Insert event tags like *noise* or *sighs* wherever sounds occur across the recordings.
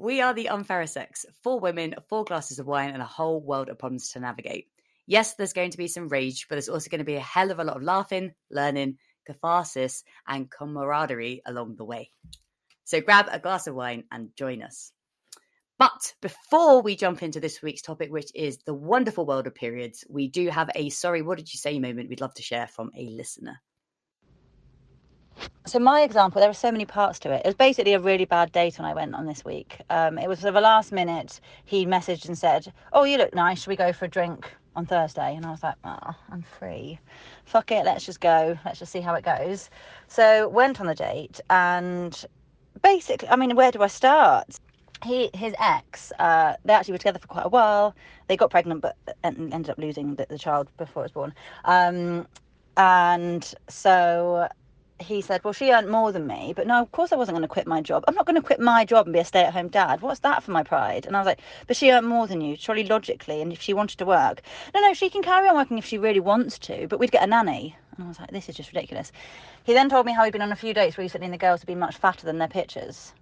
We are the Unfairer Sex. Four women, four glasses of wine, and a whole world of problems to navigate. Yes, there's going to be some rage, but there's also going to be a hell of a lot of laughing, learning, catharsis, and camaraderie along the way. So grab a glass of wine and join us. But before we jump into this week's topic, which is the wonderful world of periods, we do have a sorry, what did you say moment we'd love to share from a listener. So my example, there are so many parts to it. It was basically a really bad date when I went on this week. Um, it was sort of a last minute. He messaged and said, "Oh, you look nice. Should we go for a drink on Thursday?" And I was like, "Oh, I'm free. Fuck it. Let's just go. Let's just see how it goes." So went on the date, and basically, I mean, where do I start? He, his ex, uh, they actually were together for quite a while. They got pregnant, but ended up losing the, the child before it was born. Um, and so he said, Well, she earned more than me. But no, of course I wasn't going to quit my job. I'm not going to quit my job and be a stay at home dad. What's that for my pride? And I was like, But she earned more than you, surely logically. And if she wanted to work, no, no, she can carry on working if she really wants to, but we'd get a nanny. And I was like, This is just ridiculous. He then told me how he'd been on a few dates recently and the girls had been much fatter than their pictures.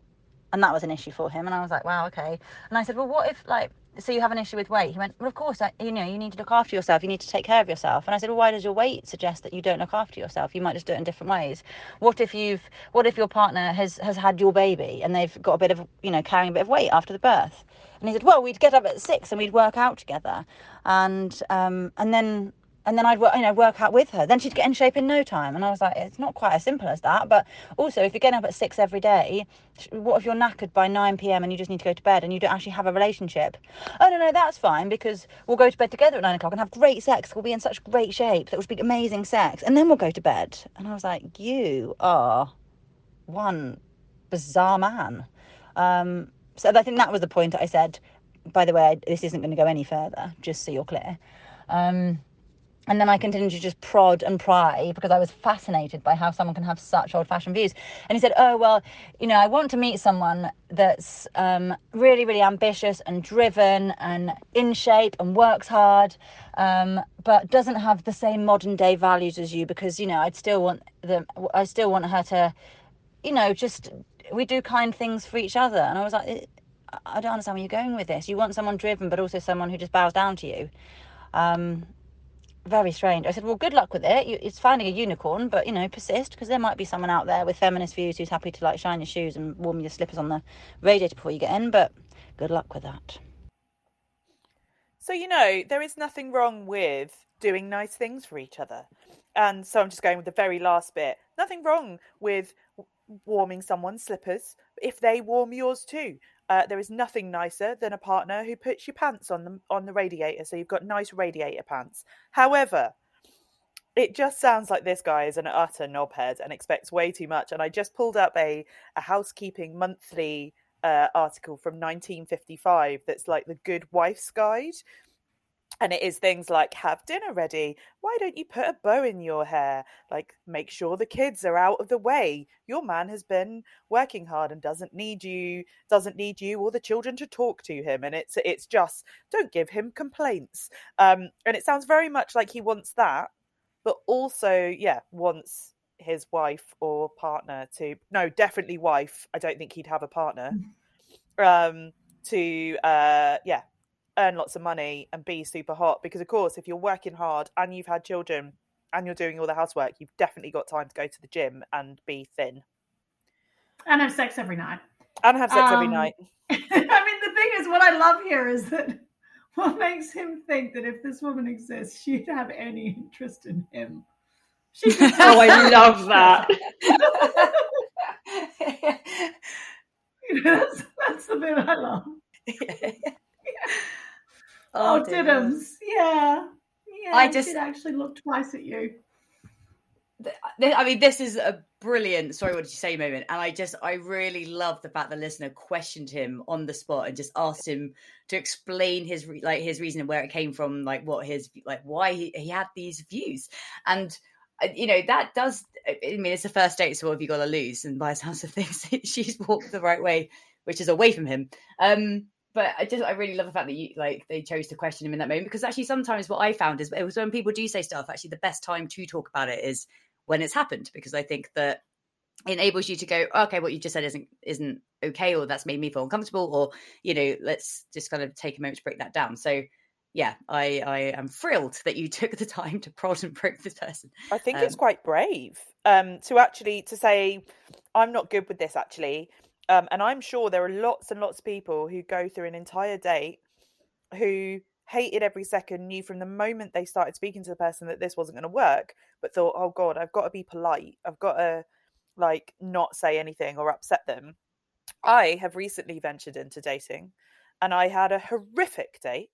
And that was an issue for him. And I was like, Wow, okay. And I said, Well, what if, like, so you have an issue with weight? He went well of course I, you know you need to look after yourself. You need to take care of yourself. And i said well why does your weight suggest that you don't look after yourself? You might just do it in different ways. What if you've what if your partner has has had your baby and they've got a bit of you know carrying a bit of weight after the birth? And he said well we'd get up at six and we'd work out together. And um and then and then I'd you know work out with her. Then she'd get in shape in no time. And I was like, it's not quite as simple as that. But also, if you're getting up at six every day, what if you're knackered by 9 p.m. and you just need to go to bed and you don't actually have a relationship? Oh no, no, that's fine because we'll go to bed together at nine o'clock and have great sex. We'll be in such great shape. That we'll be amazing sex, and then we'll go to bed. And I was like, you are one bizarre man. Um, so I think that was the point I said. By the way, this isn't going to go any further, just so you're clear. Um, and then I continued to just prod and pry because I was fascinated by how someone can have such old fashioned views. And he said, Oh, well, you know, I want to meet someone that's um, really, really ambitious and driven and in shape and works hard, um, but doesn't have the same modern day values as you because, you know, I'd still want the, I still want her to, you know, just, we do kind things for each other. And I was like, I don't understand where you're going with this. You want someone driven, but also someone who just bows down to you. Um, very strange. I said, well, good luck with it. It's finding a unicorn, but you know, persist because there might be someone out there with feminist views who's happy to like shine your shoes and warm your slippers on the radiator before you get in. But good luck with that. So you know, there is nothing wrong with doing nice things for each other, and so I'm just going with the very last bit. Nothing wrong with warming someone's slippers if they warm yours too. Uh, there is nothing nicer than a partner who puts your pants on the on the radiator, so you've got nice radiator pants. However, it just sounds like this guy is an utter knobhead and expects way too much. And I just pulled up a a housekeeping monthly uh, article from 1955 that's like the Good Wife's Guide, and it is things like have dinner ready. Why don't you put a bow in your hair? Like make sure the kids are out of the way. Your man has been working hard and doesn't need you doesn't need you or the children to talk to him and it's it's just don't give him complaints. Um and it sounds very much like he wants that but also yeah wants his wife or partner to no definitely wife. I don't think he'd have a partner. Mm. um to uh yeah earn lots of money and be super hot because of course if you're working hard and you've had children and you're doing all the housework you've definitely got time to go to the gym and be thin. And have sex every night. And have sex um, every night. *laughs* I mean the thing is what i love here is that *laughs* what makes him think that if this woman exists she'd have any interest in him. She *laughs* oh i love that. You know, that's, that's the bit i love. yeah. Oh, oh Diddums. Yeah. Yeah. I just actually look twice at you. I mean, this is a brilliant sorry, what did you say moment. And I just, I really love the fact the listener questioned him on the spot and just asked him to explain his, like, his reason and where it came from, like, what his, like, why he, he had these views. And, uh, you know, that does, I mean, it's the first date, so what have you got to lose? And by the sounds of things, *laughs* she's walked the right way, which is away from him. Um, but I just I really love the fact that you like they chose to question him in that moment because actually sometimes what I found is it was when people do say stuff actually the best time to talk about it is when it's happened because I think that enables you to go okay what you just said isn't isn't okay or that's made me feel uncomfortable or you know let's just kind of take a moment to break that down. So yeah i i am thrilled that you *laughs* took the time to prod and probe this person. I think Um, it's quite brave. Um, to actually to say, I'm not good with this actually, um, and I'm sure there are lots and lots of people who go through an entire date who hated every second, knew from the moment they started speaking to the person that this wasn't going to work, but thought, oh god, I've got to be polite, I've got to like not say anything or upset them. I have recently ventured into dating, and I had a horrific date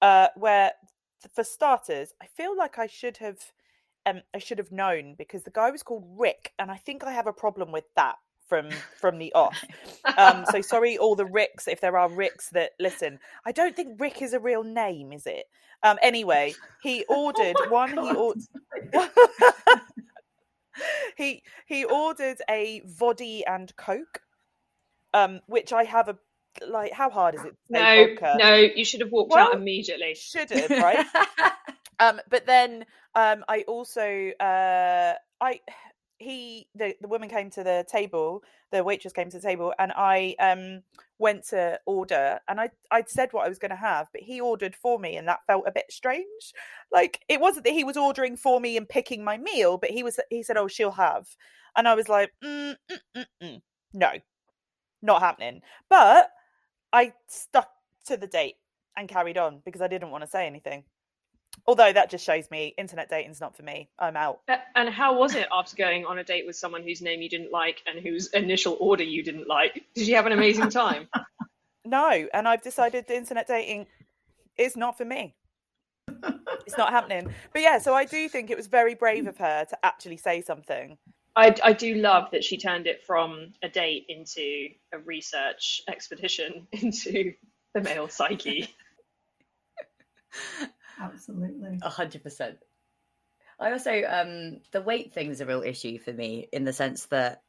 uh, where, for starters, I feel like I should have um, I should have known because the guy was called Rick, and I think I have a problem with that from from the off. *laughs* Um, so sorry, all the Ricks, if there are Ricks that listen. I don't think Rick is a real name, is it? Um, anyway, he *laughs* ordered Oh one. He ordered. *laughs* he he ordered a voddy and coke, um, which I have a like. How hard is it? No, vodka? no, you should have walked out immediately. should have right. Um, but then um, I also uh, I he the the woman came to the table, the waitress came to the table, and I um went to order, and I I'd said what I was going to have, but he ordered for me, and that felt a bit strange. Like it wasn't that he was ordering for me and picking my meal, but he was he said, "Oh, she'll have," and I was like, mm, mm, mm, mm. "No, not happening." But I stuck to the date and carried on because I didn't want to say anything. Although that just shows me internet dating's not for me. I'm out. And how was it after going on a date with someone whose name you didn't like and whose initial order you didn't like? Did you have an amazing time? *laughs* No, and I've decided internet dating is not for me. It's not happening. But yeah, so I do think it was very brave of her to actually say something. I, I do love that she turned it from a date into a research expedition *laughs* into the male psyche. *laughs* Absolutely. A hundred percent. I also um the weight thing is a real issue for me in the sense that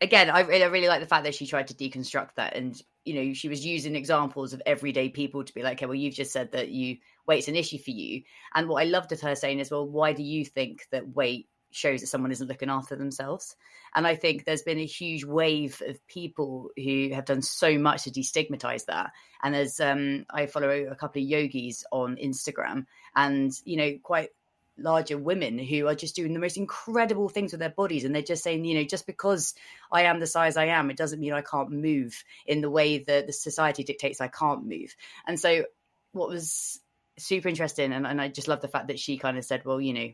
again I really, I really like the fact that she tried to deconstruct that and you know she was using examples of everyday people to be like okay well you've just said that you weight's an issue for you and what I loved at her saying is well why do you think that weight shows that someone isn't looking after themselves. And I think there's been a huge wave of people who have done so much to destigmatize that. And as um I follow a couple of yogis on Instagram and you know quite larger women who are just doing the most incredible things with their bodies. And they're just saying you know just because i am the size i am it doesn't mean i can't move in the way that the society dictates i can't move. And so what was super interesting and, and i just love the fact that she kind of said well you know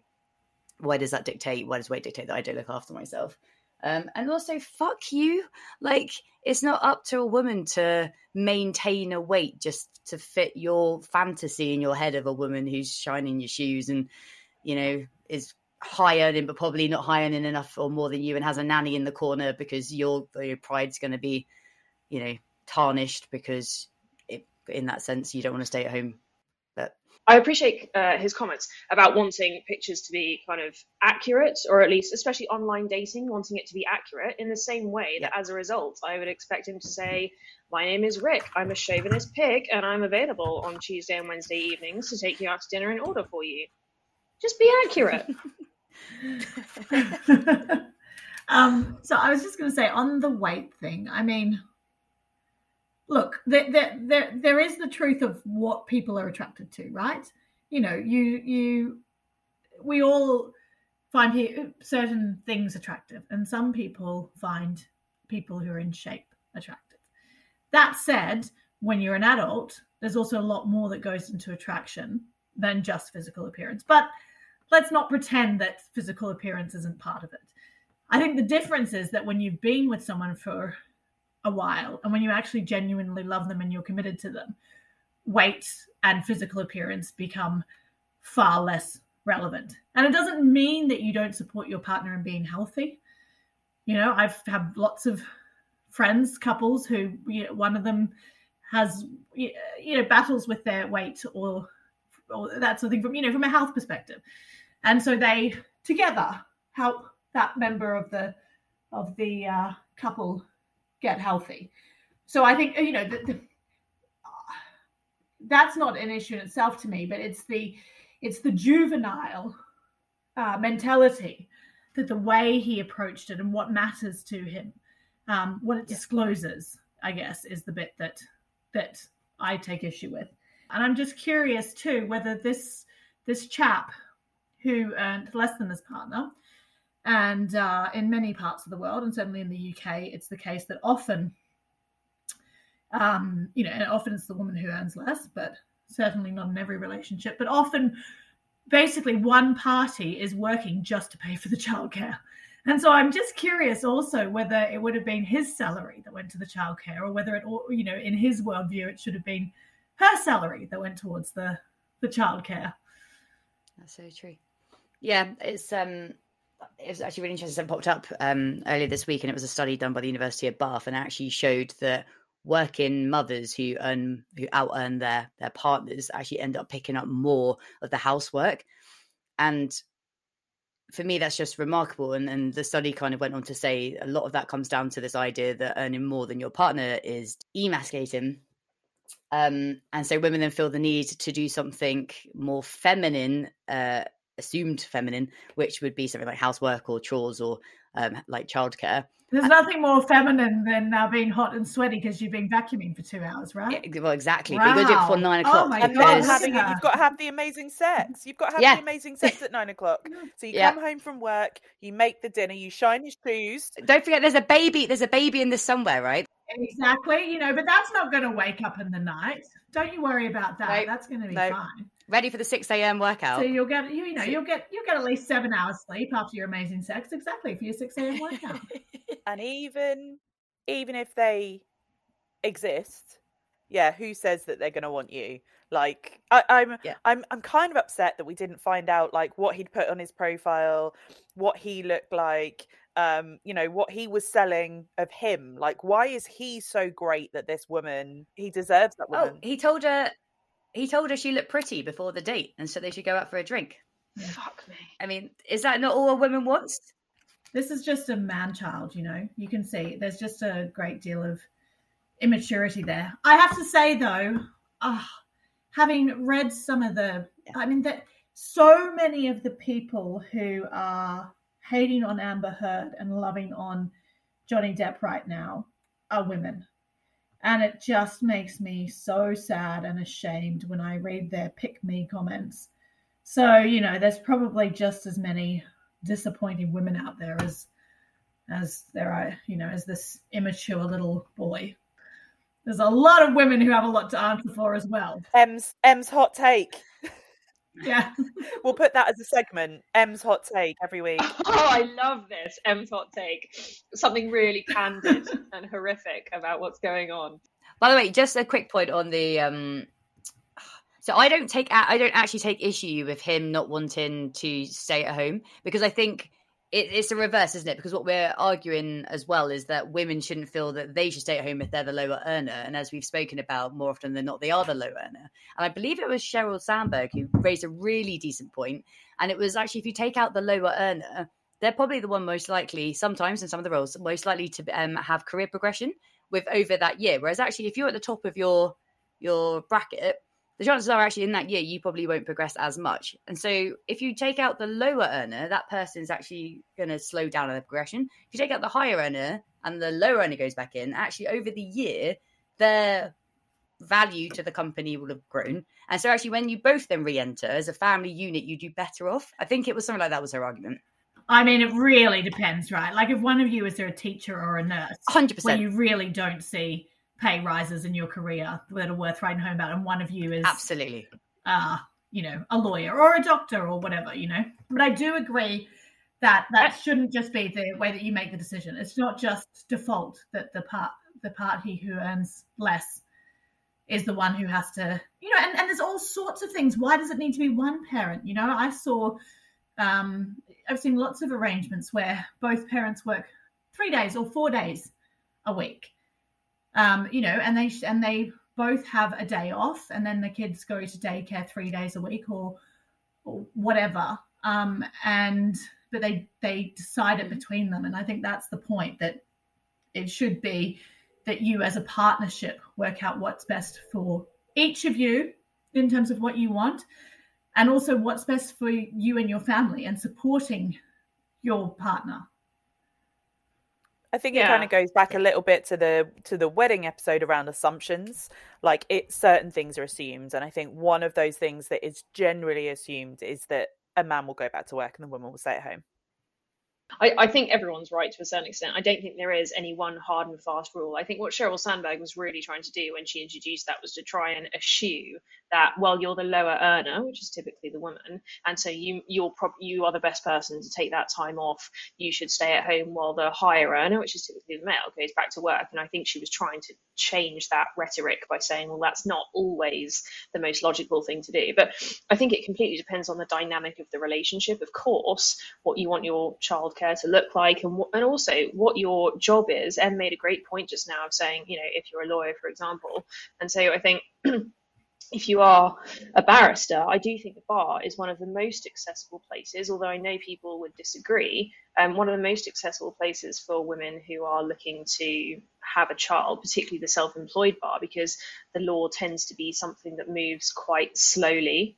why does that dictate why does weight dictate that i don't look after myself? Um, and also fuck you. Like it's not up to a woman to maintain a weight just to fit your fantasy in your head of a woman who's shining your shoes and you know is high earning but probably not high earning enough or more than you and has a nanny in the corner because your your pride's going to be you know tarnished because it, in that sense you don't want to stay at home I appreciate uh, his comments about wanting pictures to be kind of accurate, or at least, especially online dating, wanting it to be accurate in the same way that as a result, I would expect him to say, My name is Rick, I'm a chauvinist pig, and I'm available on Tuesday and Wednesday evenings to take you out to dinner and order for you. Just be accurate. *laughs* *laughs* *laughs* um, so I was just going to say on the weight thing. I mean, look, there, there, there, is the truth of what people are attracted to, right? You know, you, you, we all find certain things attractive, and some people find people who are in shape attractive. That said, when you're an adult, there's also a lot more that goes into attraction than just physical appearance. But let's not pretend that physical appearance isn't part of it. I think the difference is that when you've been with someone for a while and when you actually genuinely love them and you're committed to them, weight and physical appearance become far less relevant. And it doesn't mean that you don't support your partner in being healthy. You know, I've had lots of friends, couples who you know, one of them has you know battles with their weight or or that sort of thing from you know from a health perspective, and so they together help that member of the of the uh, couple get healthy. So I think you know the, the, that's not an issue in itself to me, but it's the it's the juvenile uh, mentality that the way he approached it and what matters to him, um, what it discloses, I guess, is the bit that that I take issue with. And I'm just curious too whether this this chap who earned less than his partner, and uh, in many parts of the world, and certainly in the UK, it's the case that often, um, you know, and often it's the woman who earns less, but certainly not in every relationship, but often basically one party is working just to pay for the childcare. And so I'm just curious also whether it would have been his salary that went to the childcare or whether it, you know, in his worldview, it should have been her salary that went towards the, the childcare. That's so true. Yeah, it's um it was actually really interesting. Something popped up um, earlier this week, and it was a study done by the University of Bath, and actually showed that working mothers who earn who out earn their their partners actually end up picking up more of the housework and for me that's just remarkable and, and the study kind of went on to say a lot of that comes down to this idea that earning more than your partner is emasculating um, and so women then feel the need to do something more feminine uh, assumed feminine which would be something like housework or chores or um, like childcare there's nothing more feminine than uh, being hot and sweaty because you've been vacuuming for two hours, right? Yeah, well, exactly. Wow. But you've got to do it before nine oh o'clock. Oh my and God. having it, you've got to have the amazing sex. You've got to have Yeah. the amazing sex *laughs* at nine o'clock. So you Yeah. come home from work, you make the dinner, you shine your shoes. Don't forget, there's a baby. There's a baby in this somewhere, right? Exactly. You know, but that's not going to wake up in the night. Don't you worry about that. Nope. That's going to be Nope. fine. Ready for the six a.m. workout. So you'll get you, you know you'll get you'll get at least seven hours sleep after your amazing sex. Exactly for your six a.m. workout. *laughs* And even even if they exist, yeah, who says that they're going to want you? Like, I, I'm, Yeah. I'm, I'm kind of upset that we didn't find out like what he'd put on his profile, what he looked like, um, you know, what he was selling of him. Like, why is he so great that this woman he deserves that oh, woman? he told her. He told her she looked pretty before the date, and so they should go out for a drink. Fuck me. I mean, is that not all a woman wants? this is just a man child. You know, you can see there's just a great deal of immaturity there. I have to say though, ah, having read some of the, I mean that so many of the people who are hating on Amber Heard and loving on Johnny Depp right now are women. And it just makes me so sad and ashamed when I read their pick me comments. So, you know, there's probably just as many disappointing women out there as as there are, you know, as this immature little boy. There's a lot of women who have a lot to answer for as well. M's M's hot take. *laughs* Yeah. *laughs* We'll put that as a segment. M's hot take every *laughs* week. Oh, I love this. M's hot take. Something really candid *laughs* and horrific about what's going on. By the way, just a quick point on the. um *sighs* So I don't take. I don't actually take issue with him not wanting to stay at home because I think it, it's the reverse, isn't it? Because what we're arguing as well is that women shouldn't feel that they should stay at home if they're the lower earner, and as we've spoken about more often than not, they are the low earner. And I believe it was Sheryl Sandberg who raised a really decent point, and it was actually if you take out the lower earner, they're probably the one most likely, sometimes in some of the roles, most likely to um, have career progression with over that year. Whereas actually, if you're at the top of your your bracket, the chances are actually in that year you probably won't progress as much. And so if you take out the lower earner, that person's actually going to slow down on their progression. If you take out the higher earner and the lower earner goes back in, actually over the year, their value to the company will have grown. And so actually when you both then re-enter as a family unit, you do better off. I think it was something like that was her argument. I mean, it really depends, right? Like if one of you is a teacher or a nurse, 100%. where you really don't see pay rises in your career that are worth writing home about, and one of you is Absolutely. uh, you know, a lawyer or a doctor or whatever, you know. But I do agree that that shouldn't just be the way that you make the decision. It's not just default that the part the party who earns less is the one who has to, you know, and, and there's all sorts of things. Why does it need to be one parent? You know, I saw um I've seen lots of arrangements where both parents work three days or four days a week. Um, you know, and they and they both have a day off and then the kids go to daycare three days a week or, or whatever um, and but they they decide it between them and i think that's the point that it should be that you as a partnership work out what's best for each of you in terms of what you want and also what's best for you and your family and supporting your partner. I think yeah. it kind of goes back a little bit to the to the wedding episode around assumptions. Like it certain things are assumed and I think one of those things that is generally assumed is that a man will go back to work and the woman will stay at home. I, I, think everyone's right to a certain extent. I don't think there is any one hard and fast rule. I think what Sheryl Sandberg was really trying to do when she introduced that was to try and eschew that well you're the lower earner, which is typically the woman, and so you you're prob- you are the best person to take that time off. You should stay at home while the higher earner, which is typically the male, goes back to work. And I think she was trying to change that rhetoric by saying, well, that's not always the most logical thing to do. But I think it completely depends on the dynamic of the relationship. Of course, what you want your childcare to look like, and and also what your job is. Em made a great point just now of saying, you know, if you're a lawyer, for example, and so I think. *clears throat* if you are a barrister, I do think the bar is one of the most accessible places, although I know people would disagree. Um, one of the most accessible places for women who are looking to have a child, particularly the self employed bar, because the law tends to be something that moves quite slowly.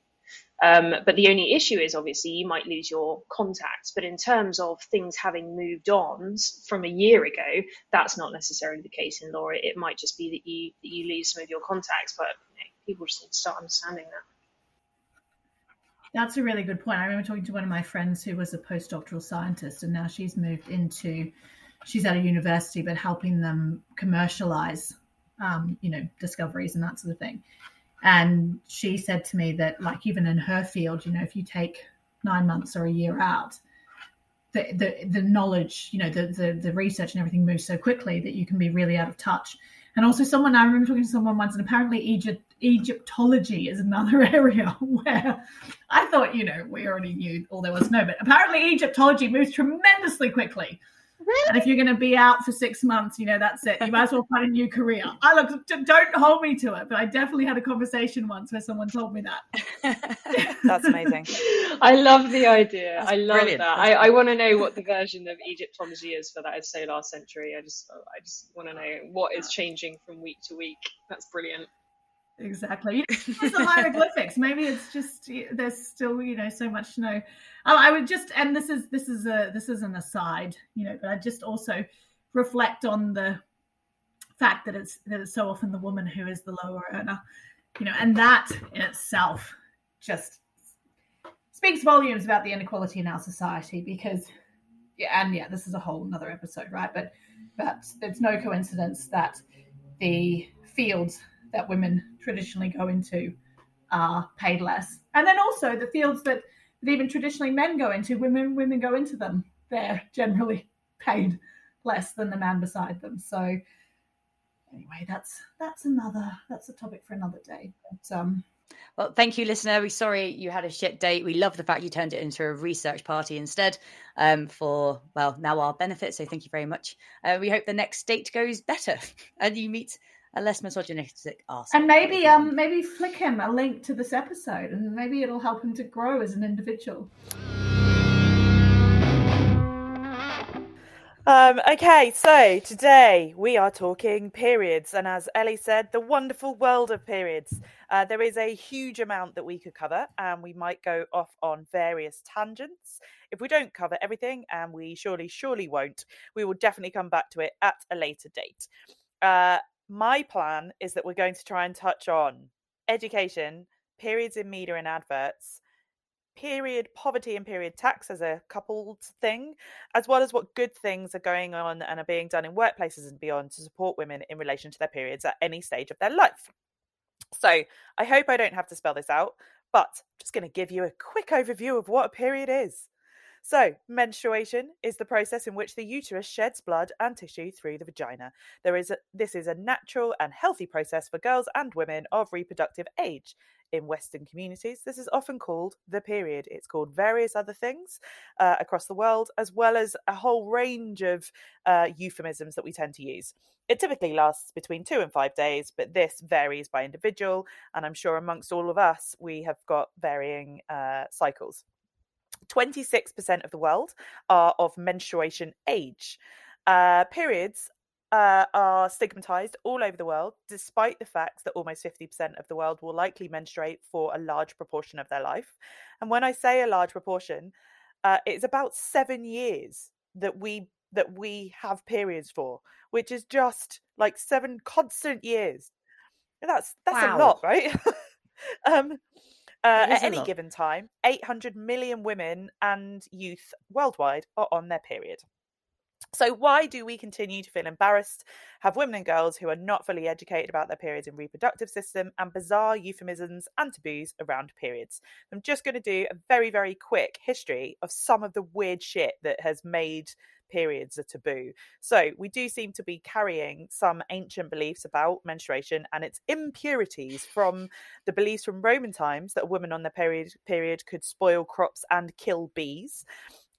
Um, but the only issue is obviously you might lose your contacts. But in terms of things having moved on from a year ago, that's not necessarily the case in law. It, might just be that you that you lose some of your contacts, but you know, people just need to start understanding that. That's a really good point. I remember talking to one of my friends who was a postdoctoral scientist, and now she's moved into, she's at a university, but helping them commercialize, um, you know, discoveries and that sort of thing. And she said to me that, like, even in her field, you know, if you take nine months or a year out, the, the, the knowledge, you know, the, the, the research and everything moves so quickly that you can be really out of touch. And also, someone I remember talking to someone once, and apparently Egypt Egyptology is another *laughs* area where I thought, you know, we already knew all there was know, but apparently Egyptology moves tremendously quickly. Really? And if you're going to be out for six months, you know, that's it. You might as well find a new career. I look, don't hold me to it, but I definitely had a conversation once where someone told me that. *laughs* that's amazing. I love the idea. That's I love brilliant. that. I, I want to know what the version of Egyptology is for that. I'd say last century. I just, I just want to know what is changing from week to week. That's brilliant. Exactly. *laughs* It's the hieroglyphics. Maybe it's just there's still you know so much to know. I would just and this is this is a this is an aside, you know, but I just also reflect on the fact that it's that it's so often the woman who is the lower earner, you know, and that in itself just speaks volumes about the inequality in our society because yeah, and yeah, this is a whole another episode, right? But but it's no coincidence that the fields that women traditionally go into are paid less. And then also the fields that, that even traditionally men go into, women women go into them, they're generally paid less than the man beside them. So anyway, that's that's another that's a topic for another day. But um well, thank you, listener. We're sorry you had a shit date. We love the fact you turned it into a research party instead um, for, well, now our benefit. So thank you very much. Uh, we hope the next date goes better *laughs* and you meet a less misogynistic ass. And maybe um maybe flick him a link to this episode and maybe it'll help him to grow as an individual. Um, okay, so today we are talking periods, and as Ellie said, the wonderful world of periods. Uh, there is a huge amount that we could cover, and we might go off on various tangents. If we don't cover everything, and we surely, surely won't, we will definitely come back to it at a later date. Uh, my plan is that we're going to try and touch on education, periods in media and adverts, period poverty and period tax as a coupled thing, as well as what good things are going on and are being done in workplaces and beyond to support women in relation to their periods at any stage of their life. So I hope I don't have to spell this out, but I'm just going to give you a quick overview of what a period is. So, menstruation is the process in which the uterus sheds blood and tissue through the vagina. There is a, this is a natural and healthy process for girls and women of reproductive age. In Western communities, this is often called the period. It's called various other things uh, across the world, as well as a whole range of uh, euphemisms that we tend to use. It typically lasts between two and five days, but this varies by individual. And I'm sure amongst all of us, we have got varying uh, cycles. 26% of the world are of menstruation age. Uh, periods uh, are stigmatized all over the world, despite the fact that almost 50% of the world will likely menstruate for a large proportion of their life. And when I say a large proportion, uh, it's about seven years that we that we have periods for, which is just like seven constant years. That's that's wow. a lot, right? *laughs* um, uh, at any lot. given time, 800 million women and youth worldwide are on their period. So, why do we continue to feel embarrassed, have women and girls who are not fully educated about their periods and reproductive system, and bizarre euphemisms and taboos around periods? I'm just going to do a very, very quick history of some of the weird shit that has made periods are taboo. So, we do seem to be carrying some ancient beliefs about menstruation and its impurities from the beliefs from Roman times that a woman on their period period could spoil crops and kill bees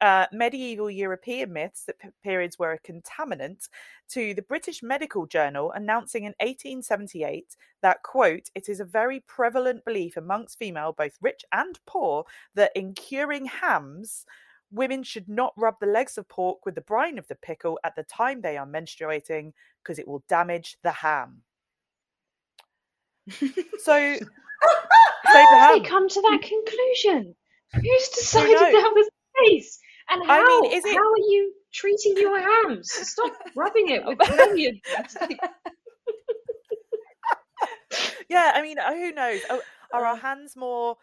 uh, medieval European myths that p- periods were a contaminant to the British Medical Journal announcing in 1878 that, quote, it is a very prevalent belief amongst female, both rich and poor, that in curing hams, women should not rub the legs of pork with the brine of the pickle at the time they are menstruating because it will damage the ham. so, how did they come to that conclusion? Who's *laughs* decided that was the case? And how, I mean, it... how are you treating your hams? Stop rubbing it with onion. *laughs* yeah, I mean, uh, who knows? Oh, are our hands more,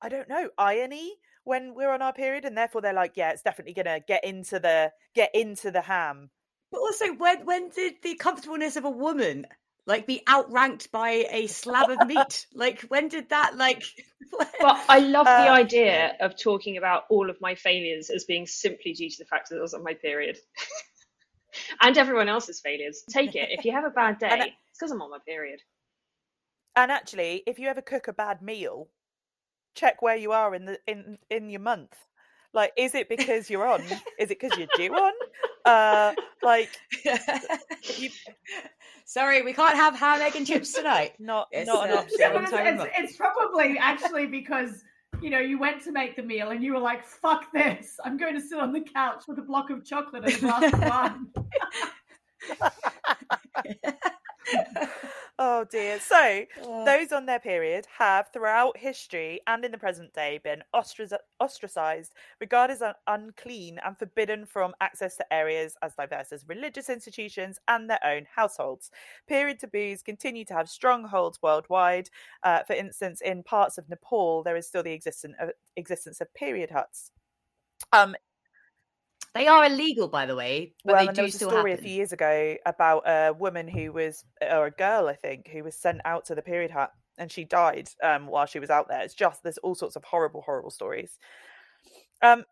I don't know, irony when we're on our period, and therefore they're like, yeah, it's definitely gonna get into the get into the ham. But also, when when did the comfortableness of a woman like be outranked by a slab of *laughs* meat? Like when did that like *laughs* well i love uh, the idea of talking about all of my failures as being simply due to the fact that i was on my period. *laughs* And everyone else's failures. Take it. If you have a bad day it's because i'm on my period. And actually if you ever cook a bad meal check where you are in the in in your month like, is it because you're on? is it because you're due on? Uh, like, you... *laughs* sorry, we can't have ham, egg, and chips tonight. *laughs* Not, it's, not an uh, option. It's, it's, it's probably actually because you know, you went to make the meal and you were like, fuck this. I'm going to sit on the couch with a block of chocolate and a glass of wine. *laughs* Oh dear. So, those on their period have, throughout history and in the present day, been ostracized, regarded as unclean, and forbidden from access to areas as diverse as religious institutions and their own households. Period taboos continue to have strongholds worldwide. Uh, for instance, in parts of Nepal, there is still the existence of, existence of period huts. Um, they are illegal, by the way, but well, they do there was still a story happen. a few years ago about a woman who was, or a girl, I think, who was sent out to the period hut and she died um, while she was out there. It's just there's all sorts of horrible, horrible stories. Um,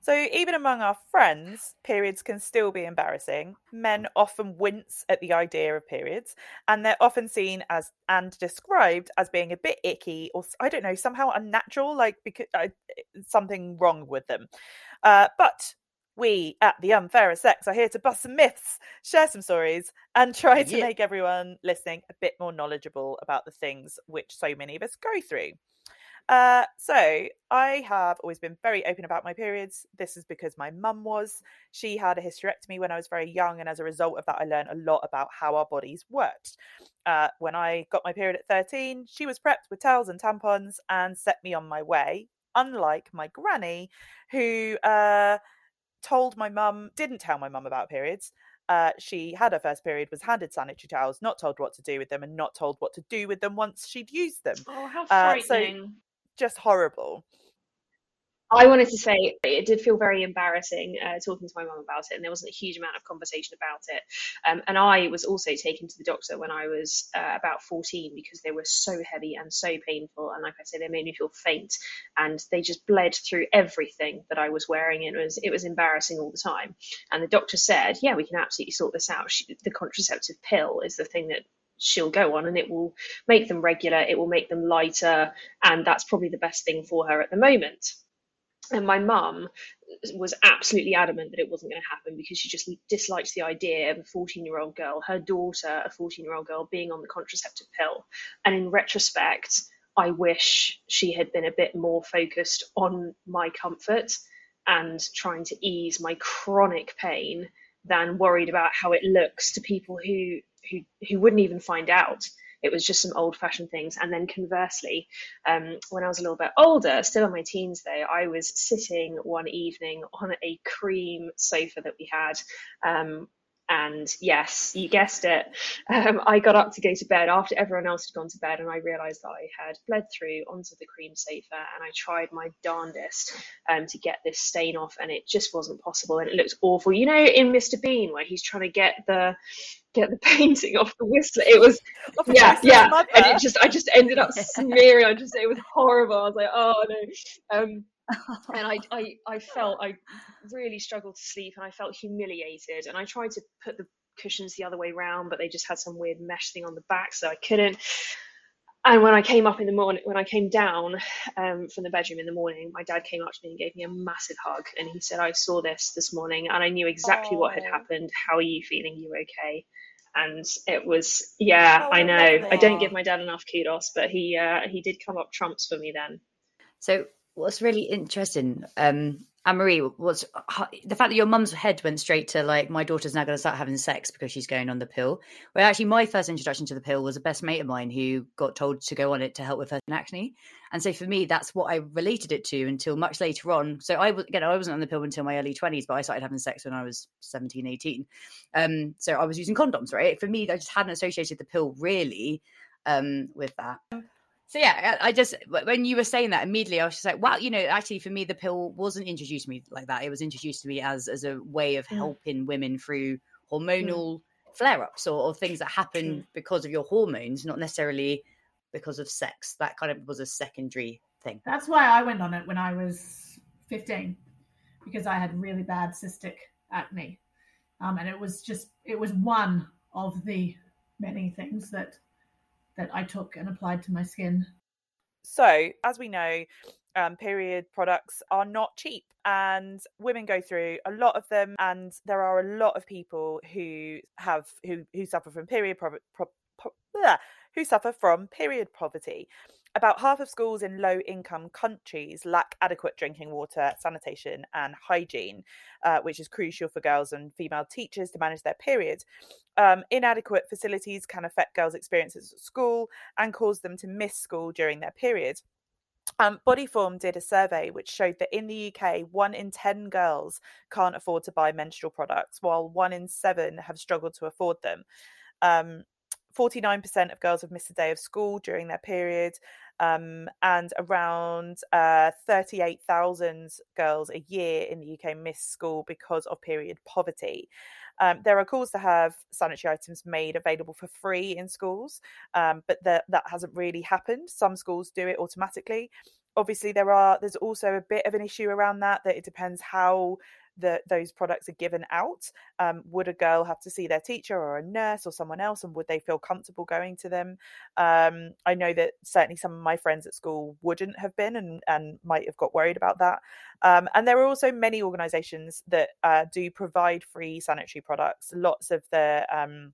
so even among our friends, periods can still be embarrassing. Men often wince at the idea of periods, and they're often seen as and described as being a bit icky or I don't know, somehow unnatural, like because uh, something wrong with them. Uh, but we at the Unfairer Sex are here to bust some myths, share some stories, and try to yeah. make everyone listening a bit more knowledgeable about the things which so many of us go through. Uh, so I have always been very open about my periods. This is because my mum was. She had a hysterectomy when I was very young, and as a result of that, I learned a lot about how our bodies worked. Uh, when I got my period at 13, she was prepped with towels and tampons and set me on my way. Unlike my granny, who uh, told my mum, didn't tell my mum about periods. Uh, she had her first period, was handed sanitary towels, not told what to do with them, and not told what to do with them once she'd used them. Oh, how frightening! Uh, so just horrible. I wanted to say it did feel very embarrassing uh, talking to my mum about it, and there wasn't a huge amount of conversation about it. Um, and I was also taken to the doctor when I was uh, about 14 because they were so heavy and so painful. And like I say, they made me feel faint, and they just bled through everything that I was wearing. It was it was embarrassing all the time. And the doctor said, "Yeah, we can absolutely sort this out. She, the contraceptive pill is the thing that she'll go on and it will make them regular it will make them lighter and that's probably the best thing for her at the moment and my mum was absolutely adamant that it wasn't going to happen because she just disliked the idea of a 14 year old girl, her daughter, a 14 year old girl, being on the contraceptive pill. And in retrospect, I wish she had been a bit more focused on my comfort and trying to ease my chronic pain than worried about how it looks to people who who who wouldn't even find out it was just some old fashioned things. And then conversely, um, when I was a little bit older, still in my teens though, I was sitting one evening on a cream sofa that we had. Um, and yes, you guessed it. Um, I got up to go to bed after everyone else had gone to bed, and I realised that I had bled through onto the cream sofa. And I tried my darndest um, to get this stain off, and it just wasn't possible. And it looked awful. You know, in Mr. Bean, where he's trying to get the get the *laughs* painting off the whistler. It was yeah, yeah, and it just I just ended up *laughs* smearing. I just it was horrible. I was like, oh no. Um, and I, *laughs* I, I felt I really struggled to sleep and I felt humiliated. And I tried to put the cushions the other way round but they just had some weird mesh thing on the back so I couldn't. And when I came up in the morning when I came down um, from the bedroom in the morning my dad came up to me and gave me a massive hug. And he said I saw this this morning and I knew exactly oh. what had happened. How are you feeling? You okay? And it was yeah oh, I know. I don't give my dad enough kudos but he uh, he did come up trumps for me then. So what's really interesting, um, Anne Marie, what's the fact that your mum's head went straight to like my daughter's now going to start having sex because she's going on the pill. Well, actually, my first introduction to the pill was a best mate of mine who got told to go on it to help with her acne, and so for me, that's what I related it to until much later on. So I was again, I wasn't on the pill until my early twenties, but I started having sex when I was 17, 18. Um, so I was using condoms, right? For me, I just hadn't associated the pill really um, with that. So yeah, I just when you were saying that immediately, I was just like, wow, you know, actually for me, the pill wasn't introduced to me like that. It was introduced to me as as a way of helping women through hormonal flare ups or, or, things that happen because of your hormones, not necessarily because of sex. That kind of was a secondary thing. That's why I went on it when I was 15 because I had really bad cystic acne. Um, and it was just, it was one of the many things that that I took and applied to my skin. So, as we know, um, period products are not cheap and women go through a lot of them and there are a lot of people who have who who suffer from period pro- pro- pro- who suffer from period poverty about half of schools in low income countries lack adequate drinking water, sanitation, and hygiene, uh, which is crucial for girls and female teachers to manage their periods. Um, inadequate facilities can affect girls' experiences at school and cause them to miss school during their period. Um, Bodyform did a survey which showed that in the UK, one in 10 girls can't afford to buy menstrual products, while one in seven have struggled to afford them. Um, 49% of girls have missed a day of school during their period, um, and around uh, 38,000 girls a year in the UK miss school because of period poverty. Um, there are calls to have sanitary items made available for free in schools, um, but that that hasn't really happened. Some schools do it automatically. Obviously, there are there's also a bit of an issue around that. That it depends how that those products are given out. Um, would a girl have to see their teacher or a nurse or someone else, and would they feel comfortable going to them? Um, I know that certainly some of my friends at school wouldn't have been and, and might have got worried about that. Um, and there are also many organisations that uh, do provide free sanitary products. Lots of the um,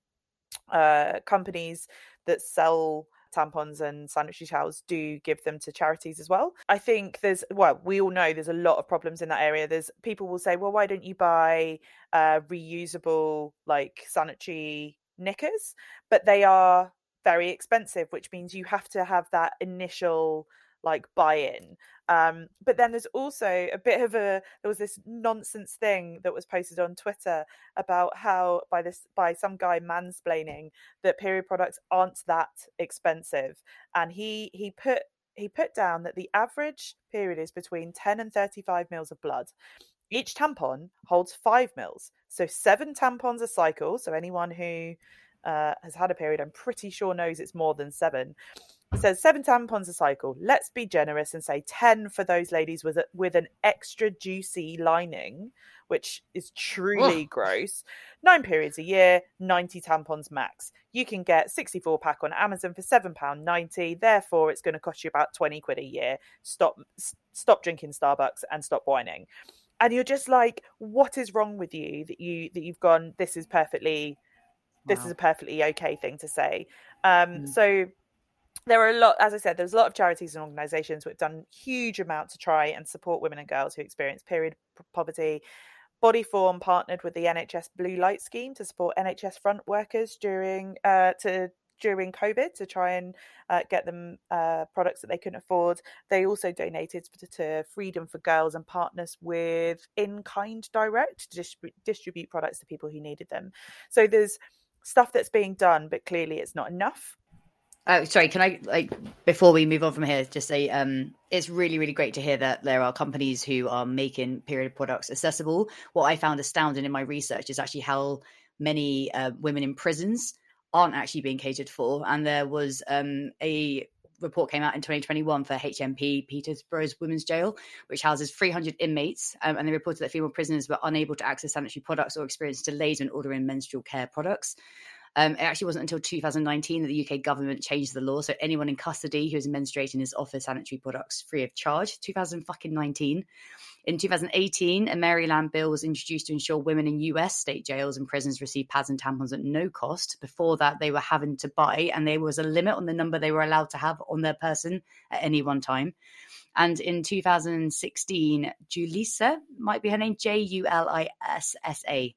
uh, companies that sell tampons and sanitary towels do give them to charities as well. I think there's, well, we all know there's a lot of problems in that area. There's people will say, well, why don't you buy uh, reusable like sanitary knickers? But they are very expensive, which means you have to have that initial like buy-in um, but then there's also a bit of a there was this nonsense thing that was posted on twitter about how by this by some guy mansplaining that period products aren't that expensive. And he he put he put down that the average period is between 10 and 35 mils of blood. Each tampon holds five mils. So seven tampons a cycle. So anyone who uh, has had a period i'm pretty sure knows it's more than seven it says seven tampons a cycle. Let's be generous and say 10 for those ladies with, a, with an extra juicy lining, which is truly gross. Nine periods a year, 90 tampons max. You can get 64 pack on Amazon for £7.90. Therefore, it's going to cost you about 20 quid a year. Stop, stop drinking Starbucks and stop whining. And you're just like, what is wrong with you that you that you've gone? This is perfectly, wow. this is a perfectly okay thing to say. Um, mm. So there are a lot, as I said, there's a lot of charities and organisations which have done huge amount to try and support women and girls who experience period poverty. Bodyform partnered with the NHS Blue Light Scheme to support NHS front workers during uh, to during COVID to try and uh, get them uh, products that they couldn't afford. They also donated to Freedom for Girls and partners with In Kind Direct to distribute products to people who needed them. So there's stuff that's being done, but clearly it's not enough. Oh, sorry. Can I like before we move on from here, just say um, it's really, really great to hear that there are companies who are making period products accessible. What I found astounding in my research is actually how many uh, women in prisons aren't actually being catered for. And there was um, a report came out in 2021 for HMP Peterborough's Women's Jail, which houses 300 inmates, um, and they reported that female prisoners were unable to access sanitary products or experienced delays when ordering menstrual care products. Um, it actually wasn't until 2019 that the UK government changed the law, so anyone in custody who is menstruating is offered sanitary products free of charge. 2019. In 2018, a Maryland bill was introduced to ensure women in US state jails and prisons receive pads and tampons at no cost. Before that, they were having to buy, and there was a limit on the number they were allowed to have on their person at any one time. And in 2016, Julissa might be her name, J U L I S S A,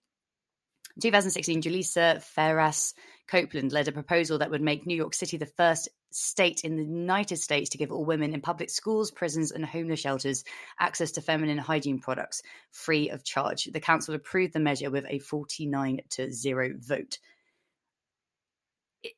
2016, Julissa Ferreras Copeland led a proposal that would make New York City the first state in the United States to give all women in public schools, prisons, and homeless shelters access to feminine hygiene products free of charge. The council approved the measure with a 49 to 0 vote.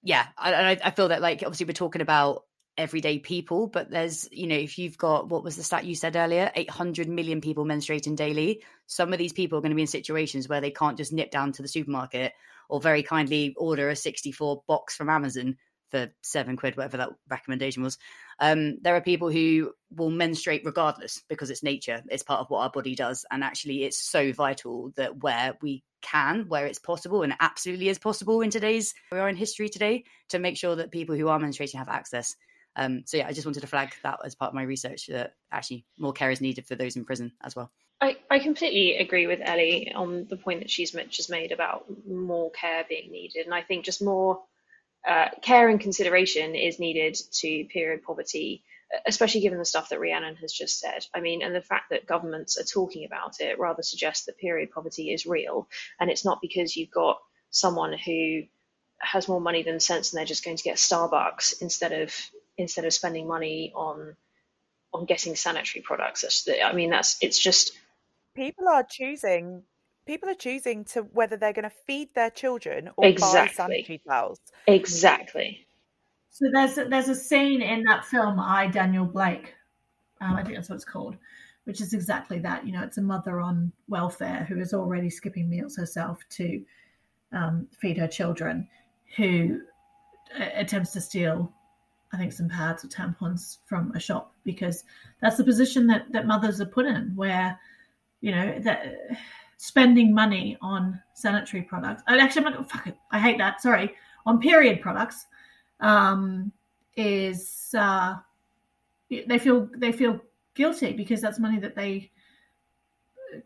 Yeah, I, I feel that, like, obviously, we're talking about everyday people but there's you know if you've got what was the stat you said earlier? 800 million people menstruating daily. Some of these people are going to be in situations where they can't just nip down to the supermarket or very kindly order a 64 box from amazon for seven quid whatever that recommendation was. Um, there are people who will menstruate regardless because it's nature it's part of what our body does and actually it's so vital that where we can where it's possible and absolutely is possible in today's we are in history today to make sure that people who are menstruating have access um, so yeah, I just wanted to flag that as part of my research that actually more care is needed for those in prison as well. I, I completely agree with Ellie on the point that she's just made about more care being needed, and I think just more uh, care and consideration is needed to period poverty, especially given the stuff that Rhiannon has just said. I mean, and the fact that governments are talking about it rather suggests that period poverty is real, and it's not because you've got someone who has more money than sense and they're just going to get Starbucks instead of instead of spending money on on getting sanitary products. I mean, that's it's just people are choosing. People are choosing to whether they're going to feed their children or exactly. buy sanitary towels. Exactly. So there's a, there's a scene in that film, I Daniel Blake. Um, I think that's what it's called, which is exactly that. You know, it's a mother on welfare who is already skipping meals herself to um, feed her children, who uh, attempts to steal I think some pads or tampons from a shop because that's the position that that mothers are put in where you know that spending money on sanitary products. Actually, I'm not fuck it. I hate that. Sorry, on period products um, is uh, they feel they feel guilty because that's money that they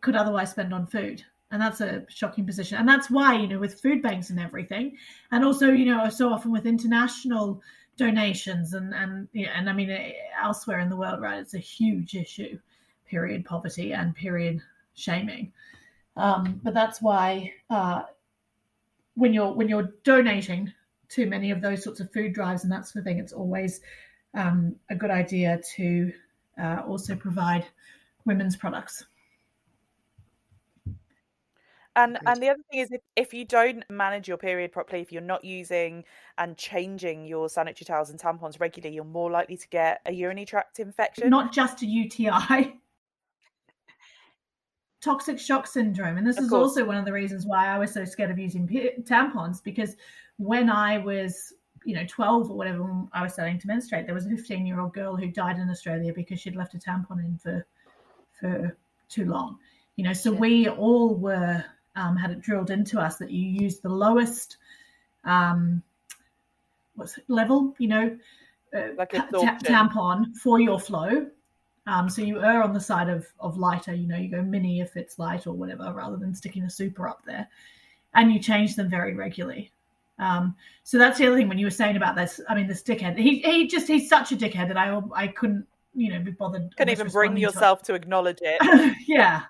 could otherwise spend on food and that's a shocking position and that's why you know with food banks and everything and also you know so often with international donations and and know, and I mean elsewhere in the world, right? It's a huge issue, period poverty and period shaming. Um, but that's why uh, when you're when you're donating to many of those sorts of food drives and that sort of thing, it's always um, a good idea to uh, also provide women's products. And and the other thing is if, if you don't manage your period properly, if you're not using and changing your sanitary towels and tampons regularly, you're more likely to get a urinary tract infection. Not just a UTI. *laughs* Toxic shock syndrome. And this of is course. also one of the reasons why I was so scared of using tampons because when I was, you know, 12 or whatever, when I was starting to menstruate, there was a 15 year old girl who died in Australia because she'd left a tampon in for, for too long. You know, so yeah. we all were um, had it drilled into us that you use the lowest um, what's it, level, you know, uh, like ta- tampon for your flow. Um, so you err on the side of of lighter. You know, you go mini if it's light or whatever, rather than sticking a super up there. And you change them very regularly. Um, so that's the other thing when you were saying about this. I mean, this dickhead. He he just he's such a dickhead that I I couldn't you know be bothered. Couldn't even bring yourself to, to acknowledge it. *laughs* yeah,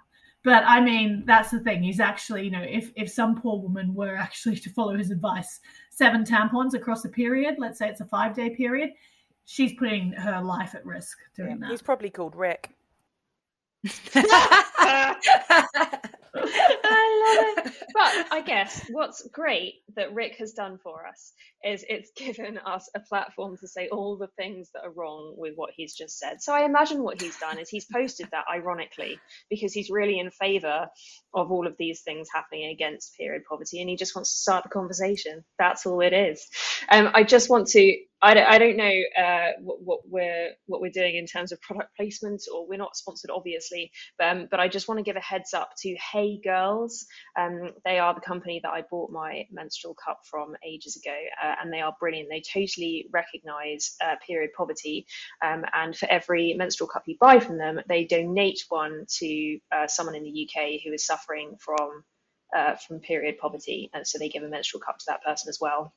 but I mean, that's the thing. He's actually, you know, if if some poor woman were actually to follow his advice, seven tampons across a period, let's say it's a five day period, she's putting her life at risk doing Yeah, that. He's probably called Rick. *laughs* *laughs* *laughs* I love it. But *laughs* I guess what's great that Rick has done for us is it's *laughs* given us a platform to say all the things that are wrong with what he's just said. So I imagine what he's done is he's posted that ironically because he's really in favor of all of these things happening against period poverty and he just wants to start the conversation. That's all it is. Um, I just want to I don't, I don't know uh, what, what we're what we're doing in terms of product placement, or we're not sponsored, obviously. Um, but I just want to give a heads up to Hey Girls. Um, they are the company that I bought my menstrual cup from ages ago, uh, and they are brilliant. They totally recognise uh, period poverty, um, and for every menstrual cup you buy from them, they donate one to uh, someone in the UK who is suffering from uh, from period poverty, and so they give a menstrual cup to that person as well.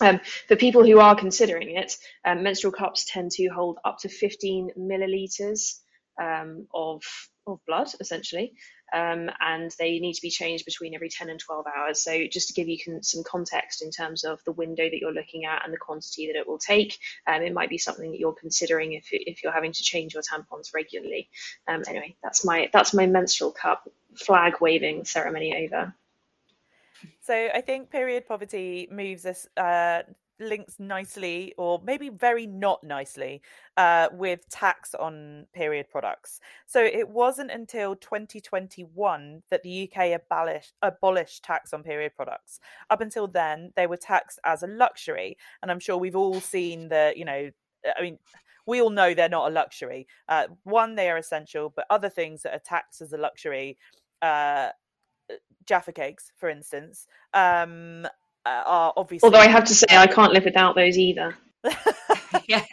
Um, for people who are considering it, um, menstrual cups tend to hold up to 15 milliliters um, of, of blood, essentially, um, and they need to be changed between every 10 and 12 hours. So, just to give you con- some context in terms of the window that you're looking at and the quantity that it will take, um, it might be something that you're considering if, if you're having to change your tampons regularly. Um, anyway, that's my that's my menstrual cup flag waving ceremony over. So I think period poverty moves us uh, links nicely, or maybe very not nicely, uh, with tax on period products. So it wasn't until 2021 that the UK abolished abolished tax on period products. Up until then, they were taxed as a luxury, and I'm sure we've all seen the, you know, I mean. We all know they're not a luxury. Uh, one, they are essential, but other things that are taxed as a luxury, uh, Jaffa cakes, for instance, um, uh, are obviously. Although I have to say, I can't live without those either. *laughs* yeah.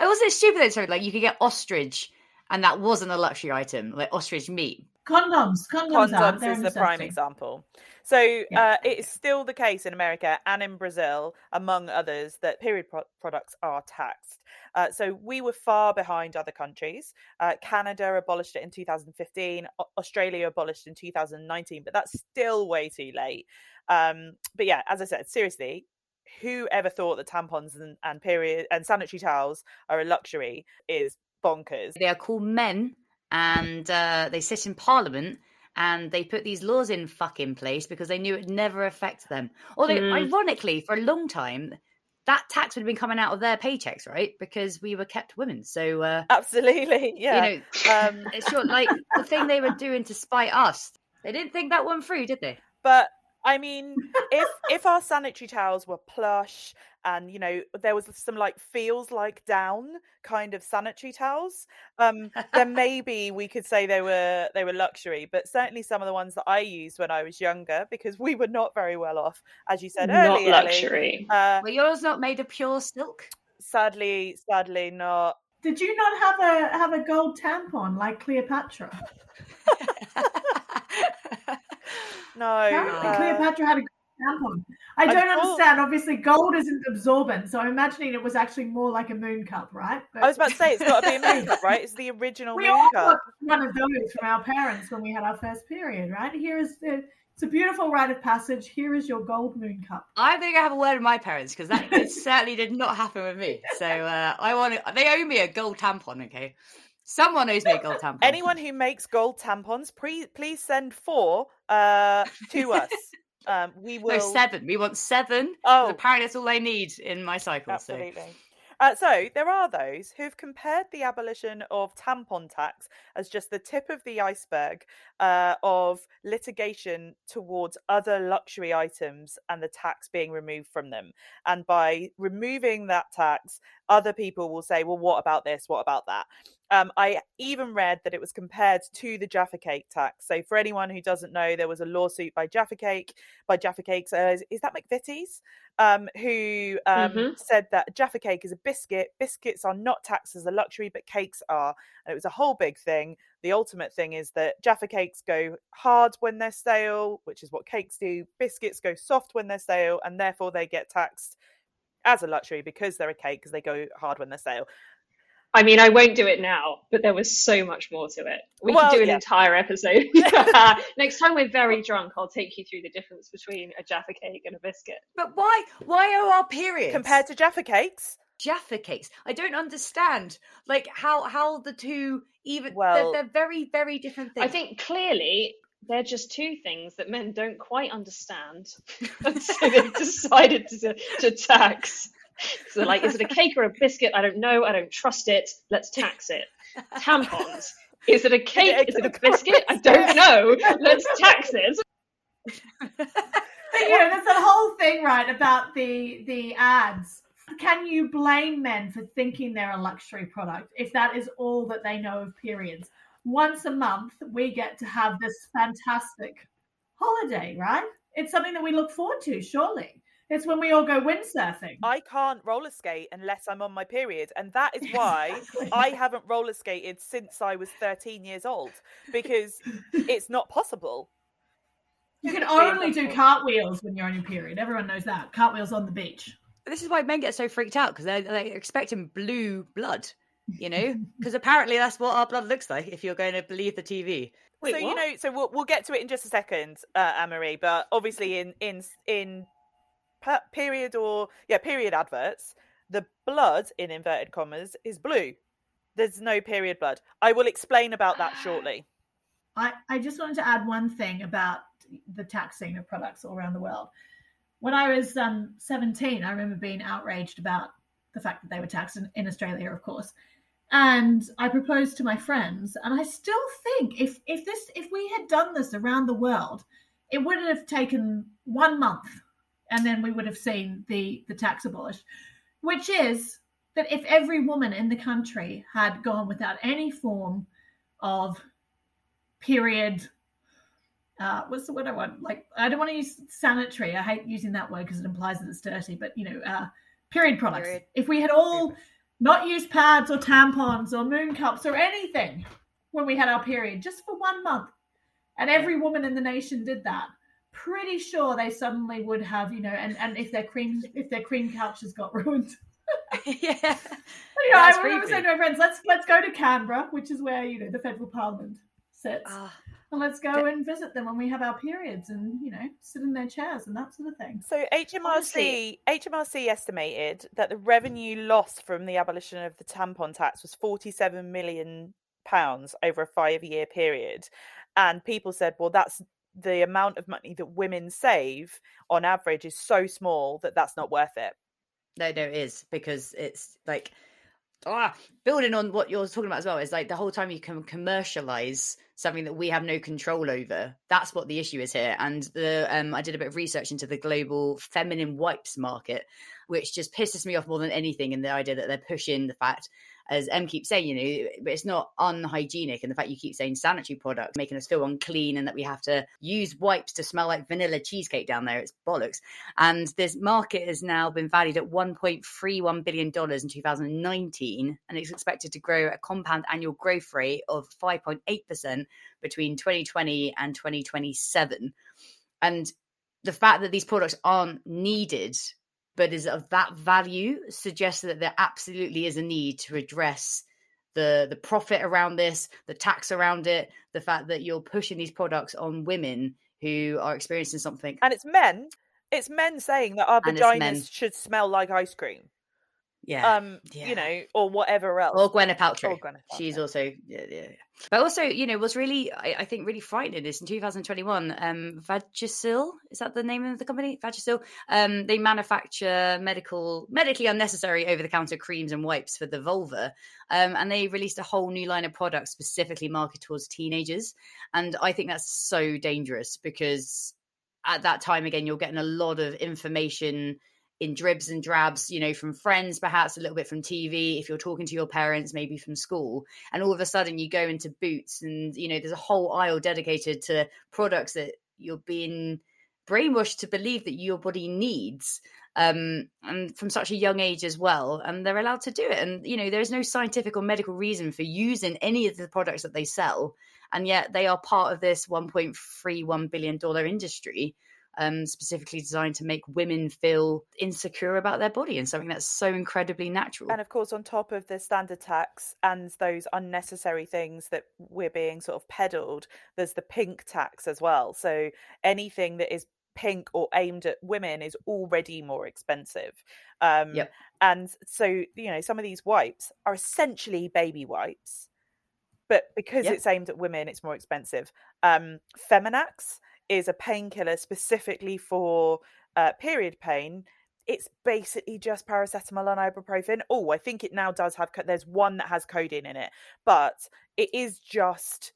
I wasn't stupid though, sorry, like you could get ostrich and that wasn't a luxury item, like ostrich meat. Condoms, condoms, condoms they're is the prime example. So Yeah. uh, it is still the case in America and in Brazil, among others, that period pro- products are taxed. Uh, so we were far behind other countries. Uh, Canada abolished it in 2015. Australia abolished in 2019, but that's still way too late. Um, but yeah, as I said, seriously, who ever thought that tampons and, and period and sanitary towels are a luxury is bonkers. They are called men and uh, they sit in parliament and they put these laws in fucking place because they knew it never affect them. Although, Mm. ironically, for a long time, that tax would have been coming out of their paychecks, right? Because we were kept women. So, uh, Absolutely, *laughs* yeah. you know, um, it's sure like the thing they were doing to spite us. They didn't think that one through, did they? But I mean, if if our sanitary towels were plush and you know there was some like feels like down kind of sanitary towels, um, then maybe we could say they were they were luxury. But certainly some of the ones that I used when I was younger, because we were not very well off, as you said Not earlier. Ellie, luxury. Uh, Were yours not made of pure silk? sadly, sadly not. Did you not have a have a gold tampon like Cleopatra? *laughs* No. Apparently, uh, Cleopatra had a gold tampon. I I don't thought- understand. Obviously, gold isn't absorbent, so I'm imagining it was actually more like a moon cup, right? But I was about to say it's got to be a moon *laughs* cup, right? It's the original we moon all cup. one of those from our parents when we had our first period, right? Here is the. It's a beautiful rite of passage. Here is your gold moon cup. I'm going to have a word with my parents because that *laughs* certainly did not happen with me. So uh, I want to. They owe me a gold tampon. Okay, someone me a gold *laughs* tampons. Anyone who makes gold tampons, pre- please send four uh, to us. *laughs* Um, we will. No, seven. We want seven. Oh. apparently that's all I need in my cycle. So. Absolutely. Uh, so there are those who have compared the abolition of tampon tax as just the tip of the iceberg uh, of litigation towards other luxury items and the tax being removed from them. And by removing that tax, other people will say, "Well, what about this? What about that?" Um, I even read that it was compared to the Jaffa Cake tax. So, for anyone who doesn't know, there was a lawsuit by Jaffa Cake, by Jaffa Cakes. Uh, is, is that McVitie's? Um, who um, Mhm. said that Jaffa Cake is a biscuit. Biscuits are not taxed as a luxury, but cakes are. And it was a whole big thing. The ultimate thing is that Jaffa Cakes go hard when they're stale, which is what cakes do. Biscuits go soft when they're stale, and therefore they get taxed as a luxury because they're a cake because they go hard when they're stale. I mean, I won't do it now, but there was so much more to it. We Well, could do an yeah. entire episode. *laughs* *laughs* Next time we're very drunk, I'll take you through the difference between a Jaffa cake and a biscuit. But why? Why are our periods Compared to Jaffa cakes, Jaffa cakes? I don't understand. Like how how the two even Well- they're, they're very very different things. I think clearly they're just two things that men don't quite understand, and *laughs* so they've decided to, to tax. *laughs* So, like, is it a cake or a biscuit? I don't know. I don't trust it. Let's tax it. Tampons. Is it a *laughs* cake? Is it a biscuit? I don't know. Let's tax it. *laughs* But you know, there's that whole thing, right, about the the ads. Can you blame men for thinking they're a luxury product if that is all that they know of periods? Once a month, we get to have this fantastic holiday, right? It's something that we look forward to, surely. It's when we all go windsurfing. I can't roller skate unless I'm on my period, and that is *laughs* why Exactly. I haven't roller skated since I was 13 years old because it's not possible. You can only do cartwheels when you're on your period. Everyone knows that. Cartwheels on the beach. this is why men get so freaked out because they're, they're expecting blue blood. You know, *laughs* because apparently that's what our blood looks like if you're going to believe the TV. Wait, so you know, so we'll we'll get to it in just a second, uh, Anne Marie. But obviously, in in in per- period or yeah period adverts, the blood in inverted commas is blue. There's no period blood. I will explain about that shortly. *gasps* I, I just wanted to add one thing about the taxing of products all around the world. When I was um, 17, I remember being outraged about the fact that they were taxed in, in Australia, of course. And I proposed to my friends, and I still think if if this if we had done this around the world, it wouldn't have taken one month, and then we would have seen the the tax abolished. Which is that if every woman in the country had gone without any form of period uh what's the word i want like i don't want to use sanitary i hate using that word because it implies that it's dirty but you know uh period products Period. if we had all not used pads or tampons or moon cups or anything when we had our period just for one month and every woman in the nation did that pretty sure they suddenly would have you know and and if their cream if their cream couches got ruined *laughs* *laughs* yeah. you know, I remember creepy. saying to my friends, "Let's let's go to Canberra, which is where you know the federal parliament sits, Ah, and let's go and visit them when we have our periods, and you know, sit in their chairs and that sort of thing." So HMRC Honestly- HMRC estimated that the revenue lost from the abolition of the tampon tax was 47 million pounds over a 5-year period. And people said, well that's the amount of money that women save on average is so small that that's not worth it. no, no, it is because it's like ah, building on what you're talking about as well is like the whole time you can commercialize something that we have no control over. That's what the issue is here. And the um, I did a bit of research into the global feminine wipes market, which just pisses me off more than anything. In the idea that they're pushing the fact, as M keeps saying, you know, it's not unhygienic, and the fact you keep saying sanitary products making us feel unclean, and that we have to use wipes to smell like vanilla cheesecake down there. It's bollocks. And this market has now been valued at $1.31 billion in 2019, and it's expected to grow at a compound annual growth rate of 5.8% between 2020 and 2027. And the fact that these products aren't needed, but is of that value, suggests that there absolutely is a need to address the the profit around this, the tax around it, the fact that you're pushing these products on women who are experiencing something And it's men it's men saying that our And vaginas should smell like ice cream. Yeah Um yeah. you know or whatever else. or Gwyneth Paltrow. Or Gwyneth She's also yeah, yeah, yeah. But also, you know, what's really I, I think really frightening is in 2021, um, Vagisil is that the name of the company? Vagisil. Um, they manufacture medical, medically unnecessary over-the-counter creams and wipes for the vulva, um, and they released a whole new line of products specifically marketed towards teenagers. And I think that's so dangerous because at that time again, you're getting a lot of information in dribs and drabs, you know, from friends, perhaps a little bit from TV. If you're talking to your parents, maybe from school, and all of a sudden you go into Boots, and you know, there's a whole aisle dedicated to products that you're being brainwashed to believe that your body needs, um, and from such a young age as well. And they're allowed to do it, and you know, there is no scientific or medical reason for using any of the products that they sell, and yet they are part of this 1.31 billion dollar industry. Um, specifically designed to make women feel insecure about their body and something that's so incredibly natural. And of course, on top of the standard tax and those unnecessary things that we're being sort of peddled, there's the pink tax as well. So anything that is pink or aimed at women is already more expensive. Um, Yep. And so, you know, some of these wipes are essentially baby wipes, but because Yeah. it's aimed at women, it's more expensive. Um, Feminax is a painkiller specifically for uh, period pain. It's basically just paracetamol and ibuprofen. Oh, I think it now does have. Co- there's one that has codeine in it, but it is just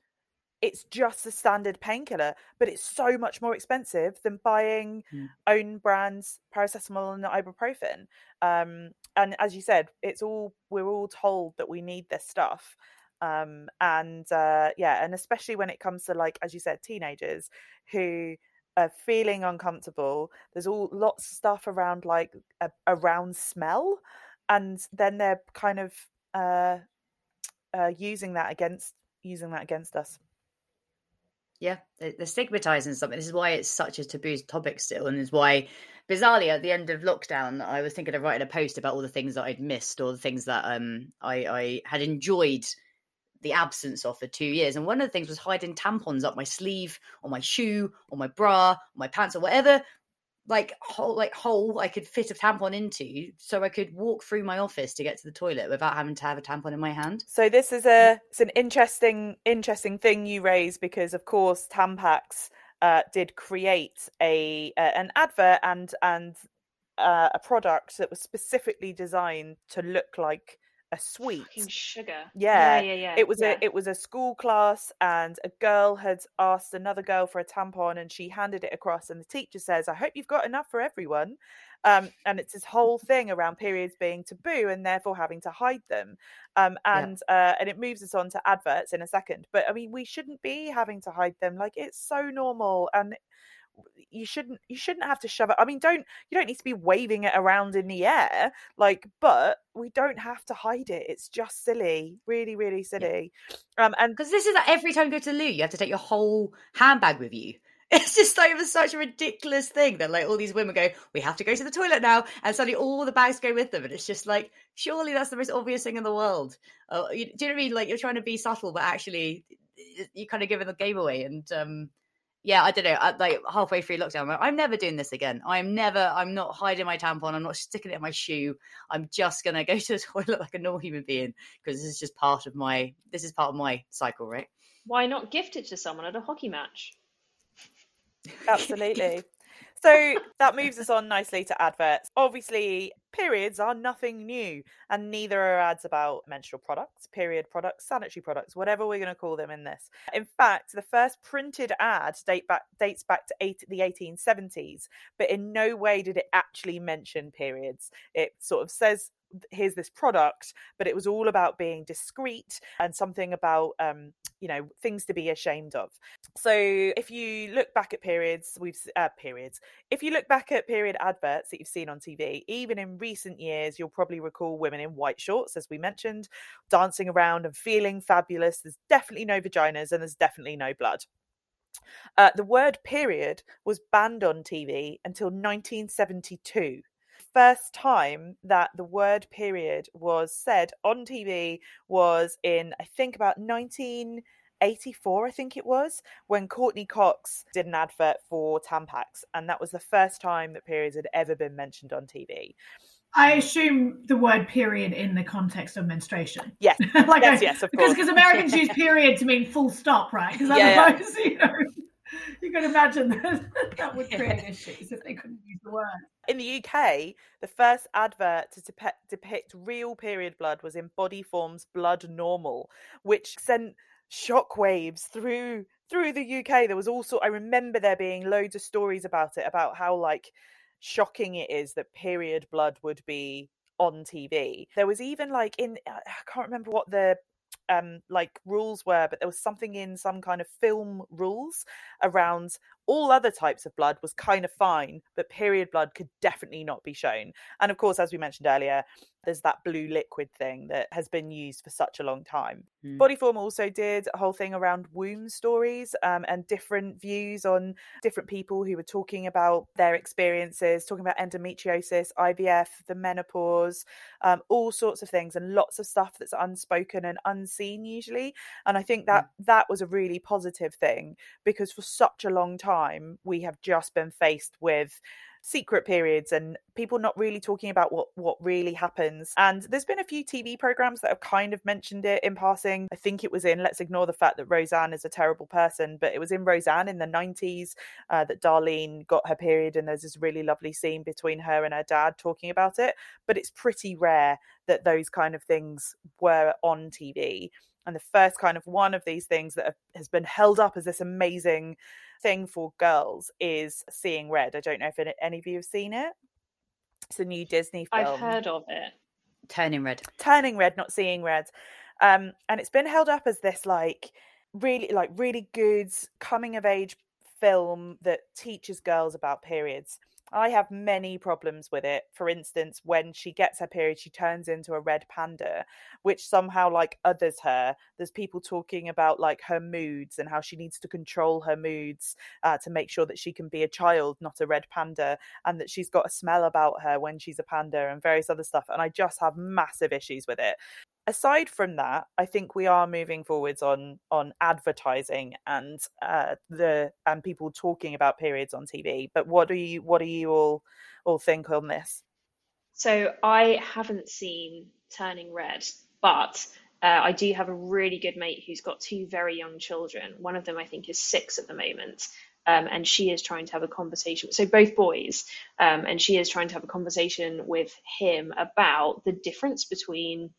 it's just a standard painkiller, but it's so much more expensive than buying Mm. own brands paracetamol and ibuprofen. Um, and as you said, it's all we're all told that we need this stuff. Um, and uh, yeah, and especially when it comes to like as you said, teenagers who are feeling uncomfortable. There's all lots of stuff around like around smell, and then they're kind of uh, uh, using that against using that against us. Yeah, they- they're stigmatizing something. This is why it's such a taboo topic still, and is why, bizarrely, at the end of lockdown, I was thinking of writing a post about all the things that I'd missed or the things that um I, I had enjoyed the absence of for two years. And one of the things was hiding tampons up my sleeve, or my shoe, or my bra, or my pants, or whatever like hole like hole I could fit a tampon into, so I could walk through my office to get to the toilet without having to have a tampon in my hand. So this is a it's an interesting interesting thing you raise because of course Tampax uh, did create a uh, an advert and and uh, a product that was specifically designed to look like a sweet. Sugar. Yeah, yeah, yeah. yeah, it was yeah. a it was a school class and a girl had asked another girl for a tampon and she handed it across and the teacher says i hope you've got enough for everyone um, and it's this whole *laughs* thing around periods being taboo and therefore having to hide them um, Yeah. and uh, and it moves us on to adverts in a second but i mean we shouldn't be having to hide them like it's so normal and you shouldn't you shouldn't have to shove it i mean don't you don't need to be waving it around in the air like but we don't have to hide it it's just silly really really silly um and Because this is like every time you go to the loo, you have to take your whole handbag with you. *laughs* It's just like it was such a ridiculous thing that like all these women go, we have to go to the toilet now, and suddenly all the bags go with them, and it's just like, surely that's the most obvious thing in the world. Uh, you, do you know what I mean? Like you're trying to be subtle, but actually, you're kind of giving the game away. And um, yeah, I don't know. I, like halfway through lockdown, I'm, like, I'm never doing this again. I'm never. I'm not hiding my tampon. I'm not sticking it in my shoe. I'm just gonna go *laughs* to the toilet like a normal human being because this is just part of my. This is part of my cycle, right? Why not gift it to someone at a hockey match? Absolutely. So that moves us on nicely to adverts. Obviously, periods are nothing new, and neither are ads about menstrual products, period products, sanitary products, whatever we're going to call them in this. In fact, the first printed ad date back, dates back to eight, the 1870s, but in no way did it actually mention periods. It sort of says here's this product but it was all about being discreet and something about um you know things to be ashamed of. So if you look back at periods we've uh, periods if you look back at period adverts that you've seen on tv even in recent years you'll probably recall women in white shorts as we mentioned dancing around and feeling fabulous. There's definitely no vaginas and there's definitely no blood. Uh, the word period was banned on tv until 1972 first time that the word period was said on TV was in, I think, about 1984, I think it was, when Courteney Cox did an advert for Tampax. And that was the first time that periods had ever been mentioned on TV. I assume the word period in the context of menstruation. Yes, *laughs* like yes, I- yes, of because course. because Americans use period to mean full stop, right? Because Yeah, yeah. otherwise, *laughs* you know, *laughs* you can imagine that *laughs* that would create issues if they couldn't use the word. in the UK, the first advert to depe- depict real period blood was in Bodyform's Blood Normal, which sent shockwaves through through the UK. There was also I remember there being loads of stories about it about how like shocking it is that period blood would be on TV. There was even like in I can't remember what the um like rules were but there was something in some kind of film rules around all other types of blood was kind of fine, but period blood could definitely not be shown. And of course, as we mentioned earlier, there's that blue liquid thing that has been used for such a long time. Mm. Bodyform also did a whole thing around womb stories um, and different views on different people who were talking about their experiences, talking about endometriosis, IVF, the menopause, um, all sorts of things, and lots of stuff that's unspoken and unseen usually. And I think that mm. that was a really positive thing because for such a long time we have just been faced with secret periods and people not really talking about what what really happens. And there's been a few tv programs that have kind of mentioned it in passing. I think it was in let's ignore the fact that roseanne is a terrible person but it was in roseanne in the 90s uh, that darlene got her period and there's this really lovely scene between her and her dad talking about it. But it's pretty rare that those kind of things were on tv and the first kind of one of these things that have, has been held up as this amazing thing for girls is Seeing Red. I don't know if any of you have seen it. It's a new Disney film. I've heard of it. Turning Red. Turning Red, not Seeing Red. Um, and it's been held up as this like really like really good coming of age film that teaches girls about periods. I have many problems with it. For instance, when she gets her period, she turns into a red panda, which somehow like others her. There's people talking about like her moods and how she needs to control her moods uh, to make sure that she can be a child, not a red panda, and that she's got a smell about her when she's a panda and various other stuff. And I just have massive issues with it aside from that, I think we are moving forwards on on advertising and uh, the and people talking about periods on TV. But what do you what do you all all think on this? So I haven't seen Turning Red, but uh, I do have a really good mate who's got two very young children. One of them I think is six at the moment. Um, and she is trying to have a conversation. So both boys, um, and she is trying to have a conversation with him about the difference between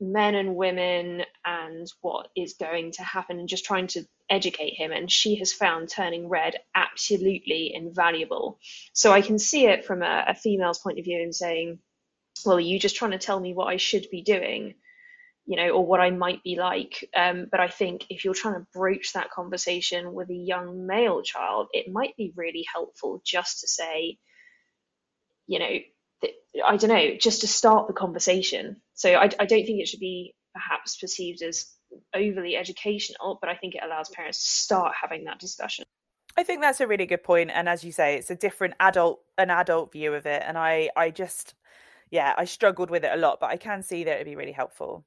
men and women and what is going to happen and just trying to educate him. And she has found turning red absolutely invaluable. So i can see it from a, a female's point of view and saying well are you just trying to tell me what i should be doing you know or what i might be like? Um, but i think if you're trying to broach that conversation with a young male child it might be really helpful just to say you know I don't know, just to start the conversation. So I, I don't think it should be perhaps perceived as overly educational, but I think it allows parents to start having that discussion. I think that's a really good point, and as you say, it's a different adult an adult view of it, and I I just yeah I struggled with it a lot, but I can see that it'd be really helpful.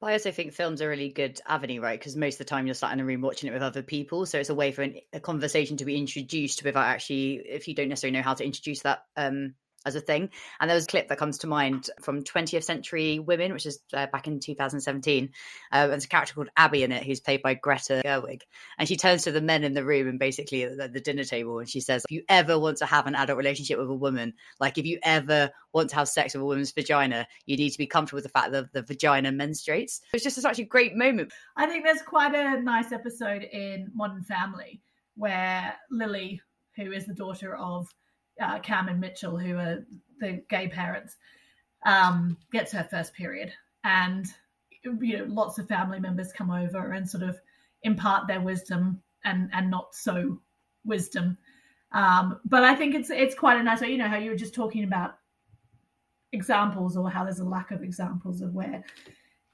But I also think films are a really good avenue, right? Because most of the time you're sat in a room watching it with other people, so it's a way for an, a conversation to be introduced without actually, if you don't necessarily know how to introduce that um, as a thing. And there was a clip that comes to mind from 20th Century Women, which is uh, back in 2017. Uh, there's a character called Abby in it, who's played by Greta Gerwig. And she turns to the men in the room and basically at the dinner table and she says, If you ever want to have an adult relationship with a woman, like if you ever want to have sex with a woman's vagina, you need to be comfortable with the fact that the vagina menstruates. It's just such a great moment. I think there's quite a nice episode in Modern Family where Lily, who is the daughter of uh, Cam and Mitchell, who are the gay parents, um, gets her first period, and you know lots of family members come over and sort of impart their wisdom and and not so wisdom. Um, but I think it's it's quite a nice way. You know how you were just talking about examples or how there's a lack of examples of where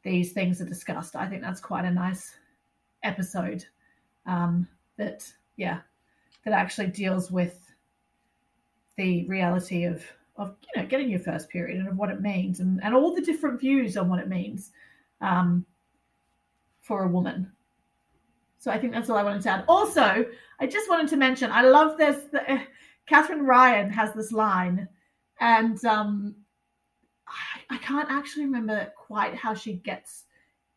these things are discussed. I think that's quite a nice episode um, that yeah that actually deals with the reality of of you know getting your first period and of what it means and, and all the different views on what it means um, for a woman. So I think that's all I wanted to add. Also, I just wanted to mention I love this. The, *sighs* uh, Katherine Ryan has this line, and um, I, I can't actually remember quite how she gets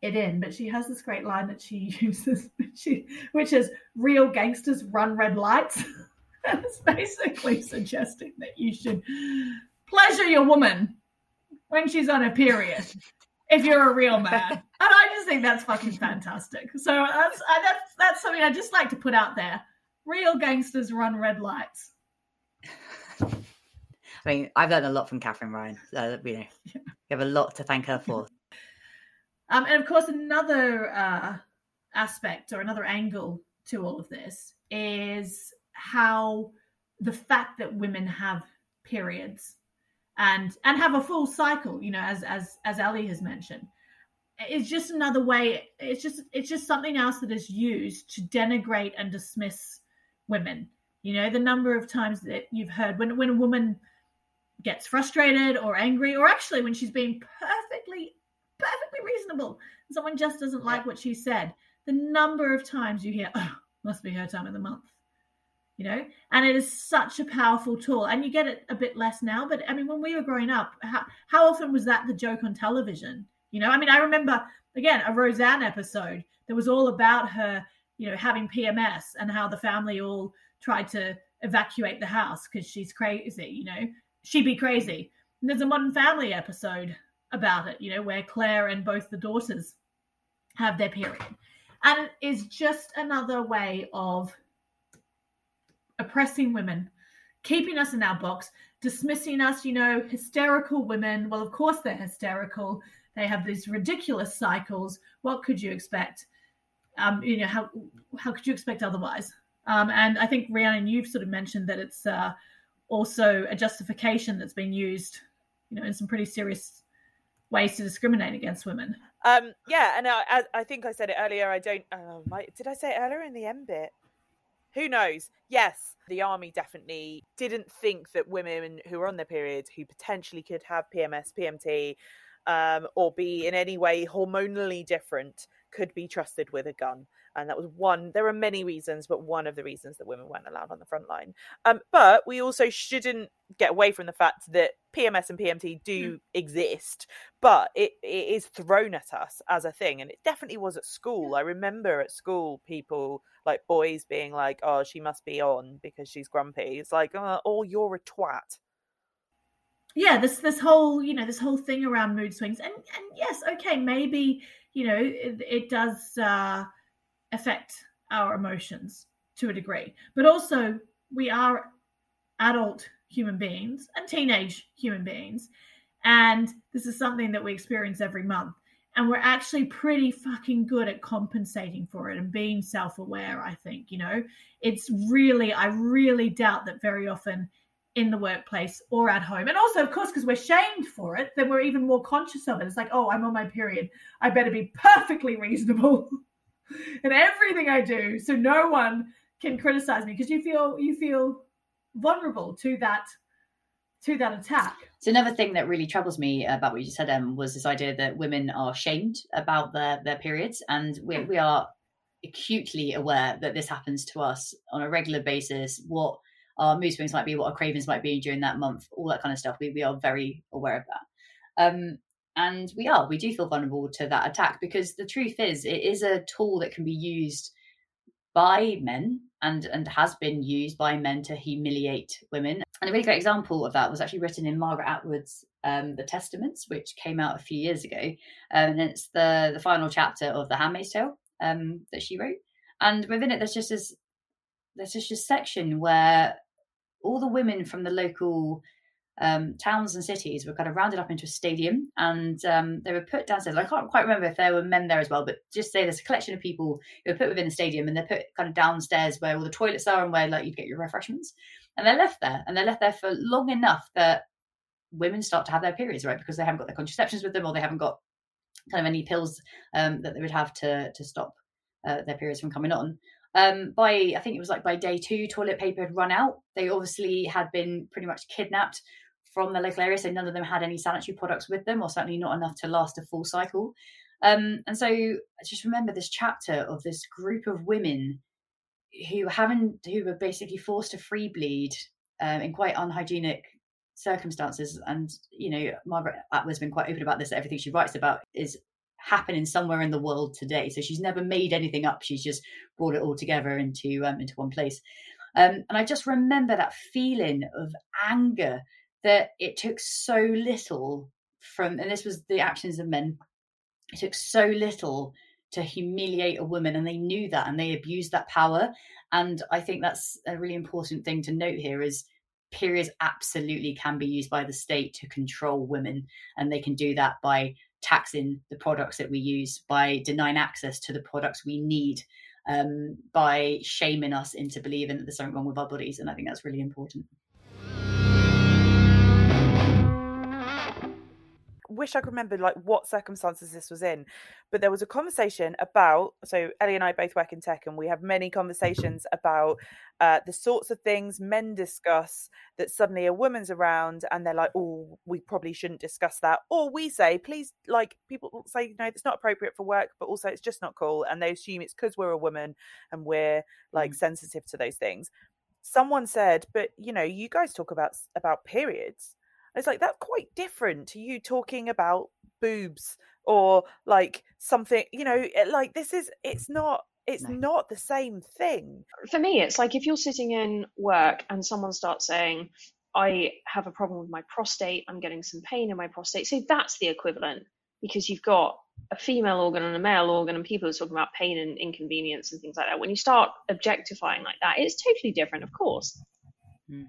it in, but she has this great line that she *laughs* uses, she, which is "Real gangsters run red lights." *laughs* *laughs* It's basically suggesting that you should pleasure your woman when she's on a period if you're a real man. *laughs* and I just think that's fucking fantastic. So that's that's that's something I just like to put out there. Real gangsters run red lights. I mean, I've learned a lot from Katherine Ryan. Uh, you know, yeah. we have a lot to thank her for. *laughs* Um, and of course, another uh, aspect or another angle to all of this is how the fact that women have periods and and have a full cycle, you know, as as as Ali has mentioned, is just another way. It's just it's just something else that is used to denigrate and dismiss women. You know, the number of times that you've heard when when a woman gets frustrated or angry, or actually when she's being perfectly perfectly reasonable, someone just doesn't like what she said. The number of times you hear, "Oh, must be her time of the month." You know? And it is such a powerful tool. And you get it a bit less now but i mean when we were growing up how, how often was that the joke on television? You know i mean i remember again a roseanne episode that was all about her you know having pms and how the family all tried to evacuate the house because she's crazy you know? She'd be crazy. And there's a modern family episode about it you know where claire and both the daughters have their period. And it is just another way of oppressing women, keeping us in our box, dismissing us, you know, hysterical women. Well, of course they're hysterical. They have these ridiculous cycles. What could you expect? Um, you know, how how could you expect otherwise? Um, and I think Rhiannon, you've sort of mentioned that it's uh, also a justification that's been used, you know, in some pretty serious ways to discriminate against women. Um, yeah, and I, I, think I said it earlier. I don't. Uh, my, did I say it earlier in the end bit? Who knows? Yes, the army definitely didn't think that women who were on their periods, who potentially could have PMS, PMT, um, or be in any way hormonally different, could be trusted with a gun. And that was one, there are many reasons, but one of the reasons that women weren't allowed on the front line. Um, but we also shouldn't get away from the fact that PMS and PMT do mm. exist, but it, it is thrown at us as a thing. And it definitely was at school. I remember at school people like boys being like, "Oh, she must be on because she's grumpy." It's like, "Oh, oh you're a twat." Yeah, this this whole you know this whole thing around mood swings, and and yes, okay, maybe you know it, it does uh, affect our emotions to a degree, but also we are adult human beings and teenage human beings, and this is something that we experience every month. And we're actually pretty fucking good at compensating for it and being self-aware i think you know? It's really i really doubt that very often in the workplace or at home and also of course because we're shamed for it then we're even more conscious of it. It's like oh i'm on my period. I better be perfectly reasonable *laughs* in everything i do so no one can criticize me because you feel you feel vulnerable to that to that attack. So another thing that really troubles me about what you just said, Em, was this idea that women are shamed about their their periods, and we we are acutely aware that this happens to us on a regular basis. What our mood swings might be, what our cravings might be during that month, all that kind of stuff. We we are very aware of that. Um, and we are we do feel vulnerable to that attack because the truth is it is a tool that can be used by men and and has been used by men to humiliate women. And a really great example of that was actually written in Margaret Atwood's um, The Testaments, which came out a few years ago, um, and it's the the final chapter of The Handmaid's Tale um, that she wrote. And within it, there's just this there's just a section where all the women from the local um, towns and cities were kind of rounded up into a stadium and um, they were put downstairs. I can't quite remember if there were men there as well, but just say there's a collection of people who were put within the stadium and they're put kind of downstairs where all the toilets are and where like you'd get your refreshments. And they're left there and they're left there for long enough that women start to have their periods, right? Because they haven't got their contraceptions with them or they haven't got kind of any pills um, that they would have to to stop uh, their periods from coming on. Um, by I think it was like by day two, toilet paper had run out. They obviously had been pretty much kidnapped from the local area, so none of them had any sanitary products with them, or certainly not enough to last a full cycle. Um, and so I just remember this chapter of this group of women who haven't, who were basically forced to free bleed um, in quite unhygienic circumstances. And you know, Margaret Atwood's been quite open about this. Everything she writes about is happening somewhere in the world today. So she's never made anything up. She's just brought it all together into um, into one place. Um, and I just remember that feeling of anger that it took so little from, and this was the actions of men, it took so little to humiliate a woman, and they knew that and they abused that power. And I think that's a really important thing to note here is periods absolutely can be used by the state to control women, and they can do that by taxing the products that we use, by denying access to the products we need. um, by shaming us into believing that there's something wrong with our bodies. And I think that's really important. Wish I could remember like what circumstances this was in, but there was a conversation about. So Ellie and I both work in tech, and we have many conversations about uh, the sorts of things men discuss that suddenly a woman's around and they're like, "Oh, we probably shouldn't discuss that," or we say, "Please," like people say, "No, it's not appropriate for work," but also it's just not cool, and they assume it's because we're a woman and we're like mm. sensitive to those things. Someone said, "But you know, you guys talk about about periods." It's like that's quite different to you talking about boobs or like something, you know, like this is it's not it's no. not the same thing. For me, it's like if you're sitting in work and someone starts saying, I have a problem with my prostate, I'm getting some pain in my prostate. So that's the equivalent because you've got a female organ and a male organ, and people are talking about pain and inconvenience and things like that. When you start objectifying like that, it's totally different, of course. Hmm.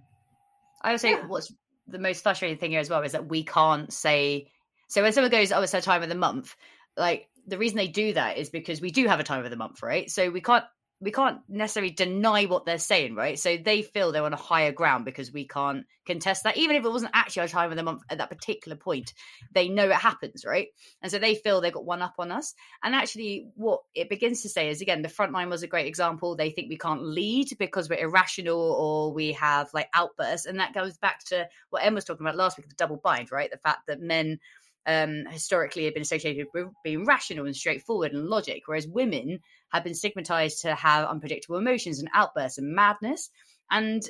I would say yeah. what's the most frustrating thing here as well is that we can't say so when someone goes oh it's a time of the month like the reason they do that is because we do have a time of the month right? So we can't we can't necessarily deny what they're saying, right? So they feel they're on a higher ground because we can't contest that. Even if it wasn't actually our time of the month at that particular point, they know it happens, right? And so they feel they've got one up on us. And actually, what it begins to say is again, the front line was a great example. They think we can't lead because we're irrational or we have like outbursts. And that goes back to what Em was talking about last week, the double bind, right? The fact that men um, historically have been associated with being rational and straightforward and logic, whereas women have been stigmatized to have unpredictable emotions and outbursts and madness. And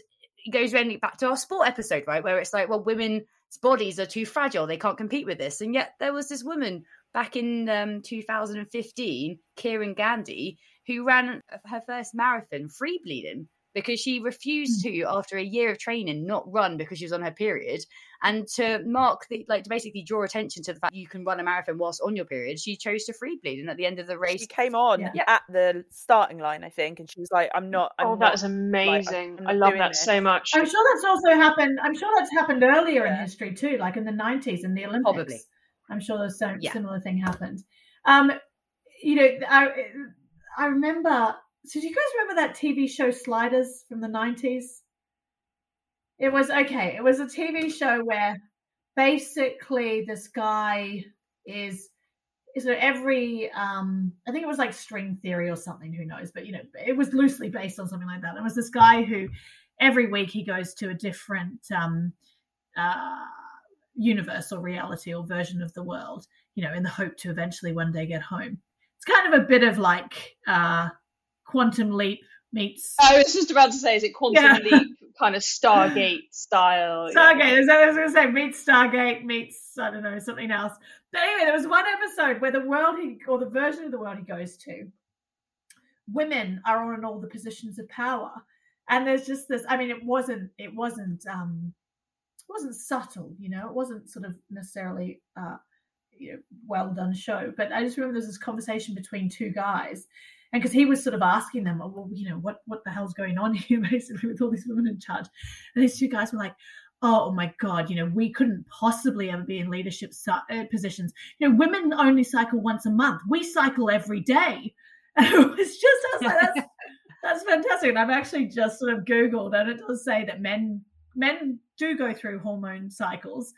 it goes really back to our sport episode, right? Where it's like, well, women's bodies are too fragile, they can't compete with this. And yet there was this woman back in um, 2015, Kiran Gandhi, who ran her first marathon free bleeding because she refused hmm. to after a year of training not run because she was on her period and to mark the like to basically draw attention to the fact you can run a marathon whilst on your period she chose to free bleed and at the end of the race she came on yeah. at the starting line i think and she was like i'm not I'm oh not, that is amazing like, i love that this. so much i'm sure that's also happened i'm sure that's happened earlier yeah. in history too like in the 90s in the olympics probably i'm sure there's some yeah. similar thing happened um you know i i remember so do you guys remember that TV show Sliders from the 90s? It was okay. It was a TV show where basically this guy is is so every um I think it was like string theory or something, who knows, but you know, it was loosely based on something like that. It was this guy who every week he goes to a different um uh universe or reality or version of the world, you know, in the hope to eventually one day get home. It's kind of a bit of like uh Quantum Leap meets. I was just about to say, is it Quantum yeah. Leap kind of Stargate style? *laughs* Stargate, yeah. is that I was going to say? Meets Stargate, meets, I don't know, something else. But anyway, there was one episode where the world he, or the version of the world he goes to, women are on all the positions of power. And there's just this, I mean, it wasn't, it wasn't, um, it wasn't subtle, you know, it wasn't sort of necessarily, uh, you know, well done show. But I just remember there's this conversation between two guys and because he was sort of asking them, oh, well, you know, what what the hell's going on *laughs* here, basically, with all these women in charge, and these two guys were like, oh, my god, you know, we couldn't possibly ever be in leadership uh, positions. You know, women only cycle once a month. We cycle every day. *laughs* And it was just, I was like, that's *laughs* that's fantastic. And I've actually just sort of googled, and it does say that men men do go through hormone cycles.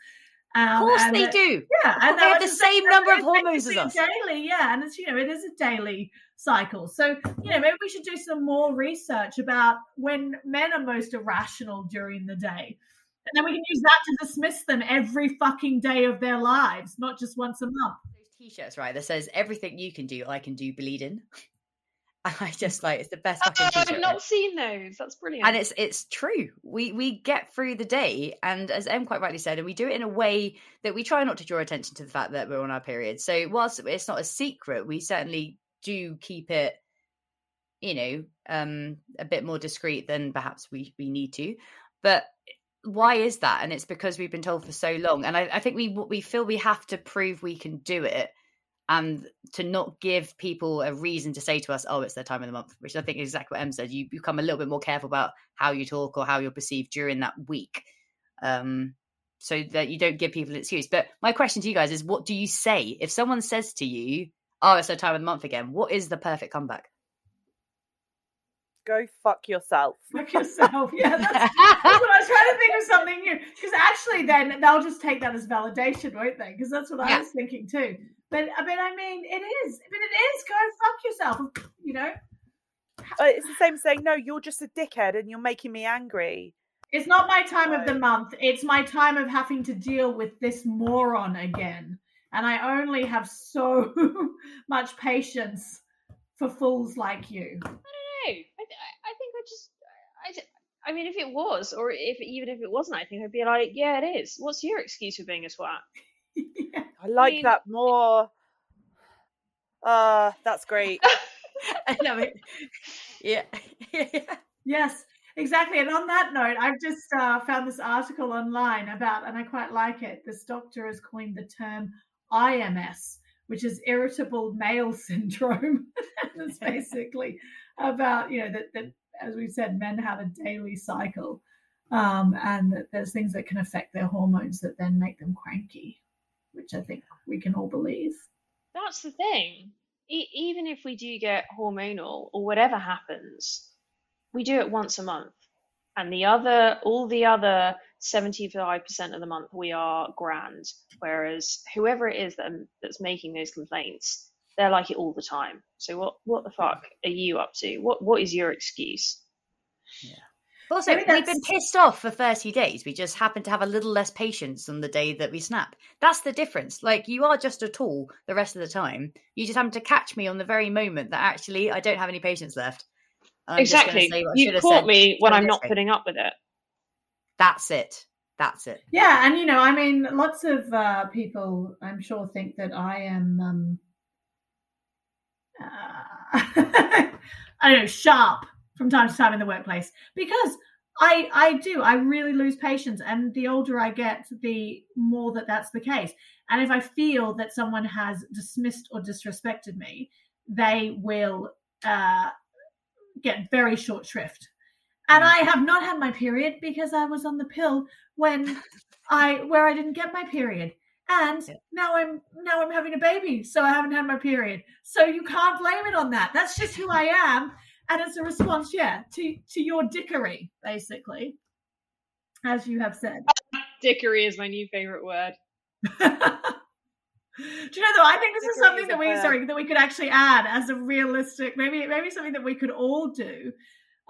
Um, of course they do. Yeah, and they have the same number of hormones as us. Daily, yeah, and it's you know it is a daily cycle. So you know maybe we should do some more research about when men are most irrational during the day, and then we can use that to dismiss them every fucking day of their lives, not just once a month. Those t-shirts, right? That says everything you can do, I can do bleeding. *laughs* I just like it's the best. Oh, I've not seen those. That's brilliant. And it's it's true. We we get through the day, and as Em quite rightly said, and we do it in a way that we try not to draw attention to the fact that we're on our period. So whilst it's not a secret, we certainly do keep it, you know, um, a bit more discreet than perhaps we we need to. But why is that? And it's because we've been told for so long, and I, I think we we feel we have to prove we can do it and to not give people a reason to say to us, "Oh, it's their time of the month," which I think is exactly what Em said. You become a little bit more careful about how you talk or how you're perceived during that week, um, so that you don't give people an excuse. But my question to you guys is, what do you say if someone says to you, "Oh, it's their time of the month again"? What is the perfect comeback? Go fuck yourself. *laughs* Fuck yourself. Yeah, that's, that's *laughs* what I was trying to think of something new. Because actually, then they'll just take that as validation, won't they? Because that's what I was thinking too. But I mean, I mean, it is. But it is. Go fuck yourself. You know, Uh, It's the same as saying, no, you're just a dickhead and you're making me angry. it's not my time of the month. It's my time of having to deal with this moron again, and I only have so *laughs* much patience for fools like you. I don't know. I, th- I I think I just, I mean, if it was, or if even if it wasn't, I think I'd be like, yeah, it is. What's your excuse for being a swat? Yeah. *laughs* I like mean- that more. Uh, that's great. *laughs* I love it. Yeah. Yes, exactly. And on that note, I've just uh, found this article online about, and I quite like it. This doctor has coined the term IMS, which is irritable male *laughs* syndrome. it's *laughs* basically about, you know, that, that, as we said, men have a daily cycle um, and that there's things that can affect their hormones that then make them cranky, which I think we can all believe. That's the thing. E- even if we do get hormonal or whatever happens, we do it once a month. And the other, all the other 75% of the month, we are grand. Whereas whoever it is that, um, that's making those complaints, they're like it all the time. So what, what the fuck are you up to? What, what is your excuse? Also, Maybe we've been pissed off for 30 days. We just happen to have a little less patience on the day that we snap. That's the difference. Like, you are just a tool the rest of the time. You just happen to catch me on the very moment that actually I don't have any patience left. I'm exactly. say what I should You have caught said me when I'm not putting up with it. That's it. That's it. Yeah, and you know, I mean, lots of uh, people, I'm sure, think that I am, um, uh, *laughs* I don't know, sharp from time to time in the workplace because I, I do, I really lose patience, and the older I get, the more that that's the case. And if I feel that someone has dismissed or disrespected me, they will uh, get very short shrift. And mm. I have not had my period because I was on the pill when *laughs* I where I didn't get my period. And Yeah. now I'm now I'm having a baby, so I haven't had my period. So you can't blame it on that. That's just who I am. And it's a response, yeah, to to your dickery, basically. As you have said. *laughs* Dickery is my new favorite word. *laughs* Do you know though? I think this is something that we sorry that we could actually add as a realistic, maybe maybe something that we could all do,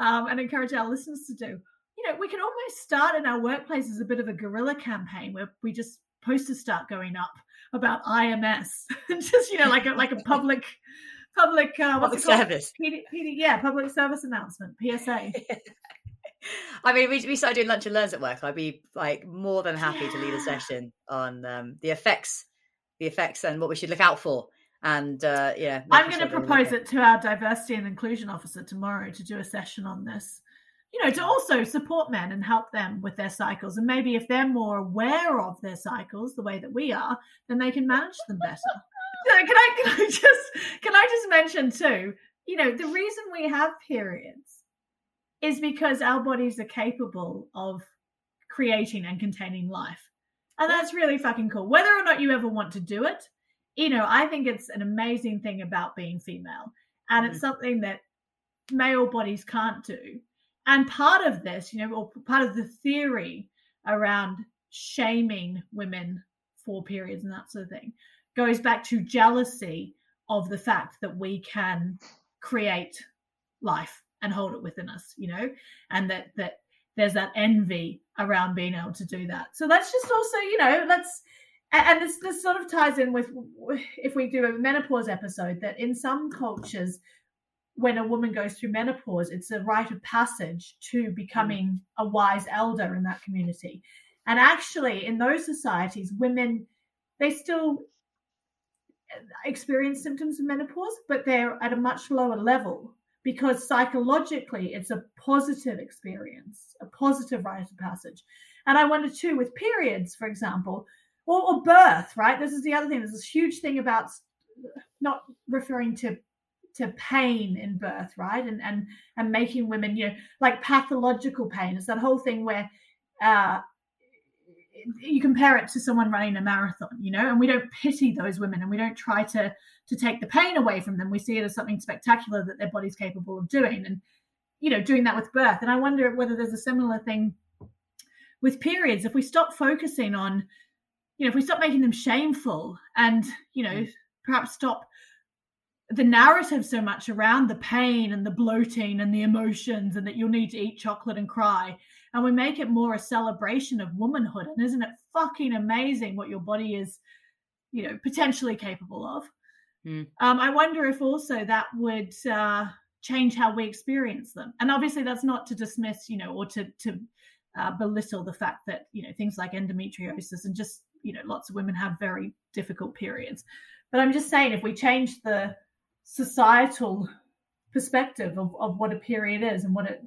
um, and encourage our listeners to do. You know, we can almost start in our workplace as a bit of a guerrilla campaign where we just posters start going up about IMS, *laughs* just you know, like a like a public public uh, what's Public service. PD, PD, yeah, public service announcement, PSA. *laughs* I mean, we, we started doing lunch and learns at work. I'd be like more than happy to lead a session on um, the effects, the effects, and what we should look out for. And uh, yeah, I'm going to sure that we're propose it to our diversity and inclusion officer tomorrow to do a session on this. You know, to also support men and help them with their cycles. And maybe if they're more aware of their cycles the way that we are, then they can manage them better. *laughs* So can I can I just can I just mention too, you know, the reason we have periods is because our bodies are capable of creating and containing life. And that's really fucking cool. Whether or not you ever want to do it, you know, I think it's an amazing thing about being female. And it's mm-hmm. something that male bodies can't do. And part of this, you know, or part of the theory around shaming women for periods and that sort of thing goes back to jealousy of the fact that we can create life and hold it within us, you know, and that that there's that envy around being able to do that. So that's just also, you know, let's and this this sort of ties in with if we do a menopause episode that in some cultures when a woman goes through menopause it's a rite of passage to becoming a wise elder in that community. And actually in those societies women they still experience symptoms of menopause but they're at a much lower level because psychologically it's a positive experience a positive rite of passage. And i wonder too with periods for example or, or birth, right? This is the other thing. There's this huge thing about not referring to to pain in birth, right? And and and making women, you know, like pathological pain. It's that whole thing where uh, you compare it to someone running a marathon, you know, and we don't pity those women and we don't try to to take the pain away from them. We see it as something spectacular that their body's capable of doing. And you know, doing that with birth. And I wonder whether there's a similar thing with periods. If we stop focusing on, you know, if we stop making them shameful and, you know, mm. perhaps stop the narrative so much around the pain and the bloating and the emotions and that you'll need to eat chocolate and cry and we make it more a celebration of womanhood and isn't it fucking amazing what your body is you know potentially capable of mm. um, i wonder if also that would uh, change how we experience them and obviously that's not to dismiss you know or to to uh, belittle the fact that you know things like endometriosis and just you know lots of women have very difficult periods. But i'm just saying if we change the societal perspective of, of what a period is and what it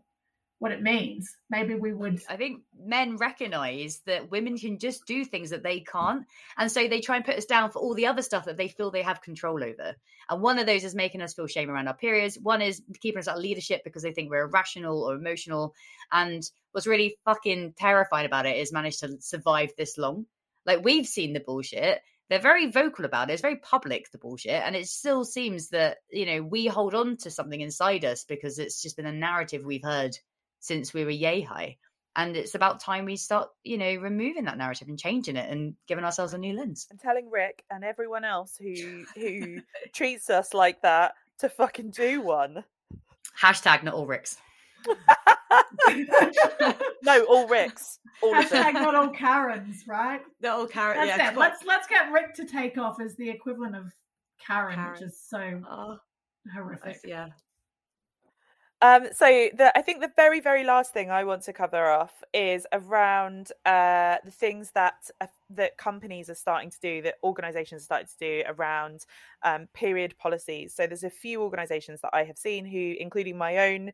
what it means maybe we would i think men recognize that women can just do things that they can't. And so they try and put us down for all the other stuff that they feel they have control over. And one of those is making us feel shame around our periods. One is keeping us out of leadership because they think we're irrational or emotional. And what's really fucking terrifying about it is managed to survive this long like we've seen the bullshit they're very vocal about it. It's very public, the bullshit. And it still seems that, you know, we hold on to something inside us because it's just been a narrative we've heard since we were yay high. And it's about time we start, you know, removing that narrative and changing it and giving ourselves a new lens. And telling Rick and everyone else who who *laughs* treats us like that to fucking do one. Hashtag not all Ricks. *laughs* no, all Ricks. All Hashtag not all Karens, right? Not all Karens. Yeah, let's let's get Rick to take off as the equivalent of Karen, Karen. which is so oh, horrific. Yeah. Um, so the, I think the very, very last thing I want to cover off is around uh, the things that uh, that companies are starting to do, that organisations are starting to do around um, period policies. So there's a few organisations that I have seen who, including my own,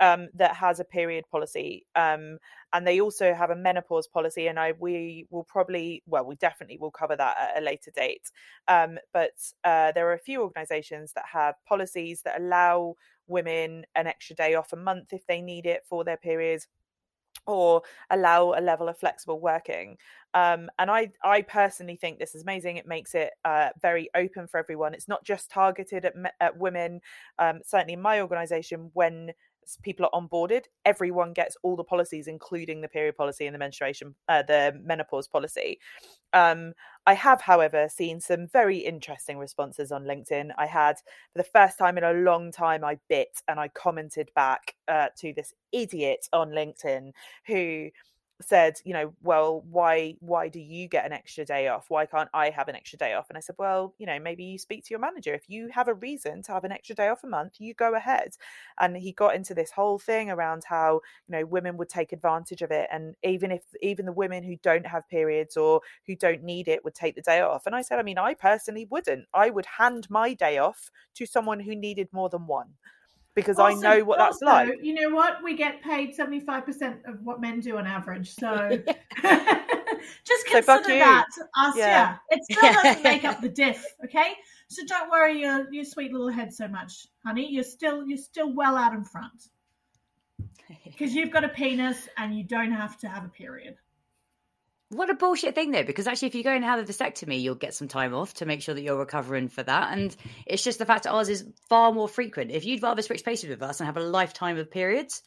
um, that has a period policy, um, and they also have a menopause policy. And I we will probably, well, we definitely will cover that at a later date. Um, but uh, there are a few organisations that have policies that allow women an extra day off a month if they need it for their periods or allow a level of flexible working. Um, and I, I personally think this is amazing. It makes it uh, very open for everyone. It's not just targeted at, at women. Um, certainly, in my organisation, when people are onboarded, everyone gets all the policies, including the period policy and the menstruation, uh, the menopause policy. Um, I have, however, seen some very interesting responses on LinkedIn. I had, for the first time in a long time, I bit and I commented back uh, to this idiot on LinkedIn who said, you know, well, why why do you get an extra day off? Why can't I have an extra day off? And I said, well, you know, maybe you speak to your manager. If you have a reason to have an extra day off a month, you go ahead. And he got into this whole thing around how, you know, women would take advantage of it. And even if even the women who don't have periods or who don't need it would take the day off. And I said, I mean, I personally wouldn't. I would hand my day off to someone who needed more than one because also, I know what that's like. You know what? We get paid 75% of what men do on average. So *laughs* just consider so that us. Yeah. yeah. It still doesn't make up the diff. Okay. So don't worry your, your sweet little head so much, honey. You're still you're still well out in front. *laughs* Because you've got a penis and you don't have to have a period. What a bullshit thing, though, because actually, if you go and have a vasectomy, you'll get some time off to make sure that you're recovering for that. And it's just the fact that ours is far more frequent. If you'd rather switch places with us and have a lifetime of periods,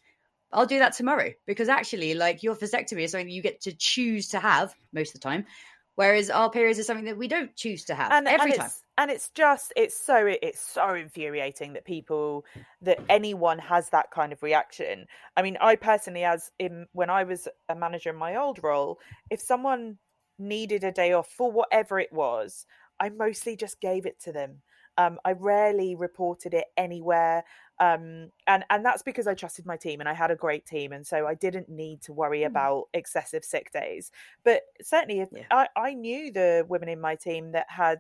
I'll do that tomorrow because actually, like your vasectomy is something you get to choose to have most of the time, whereas our periods is something that we don't choose to have and, every and time. and it's just it's so it's so infuriating that people that anyone has that kind of reaction. I mean i personally as in when i was a manager in my old role if someone needed a day off for whatever it was i mostly just gave it to them. Um, i rarely reported it anywhere um, and and that's because i trusted my team and i had a great team and so i didn't need to worry mm. about excessive sick days but certainly if yeah. I, I knew the women in my team that had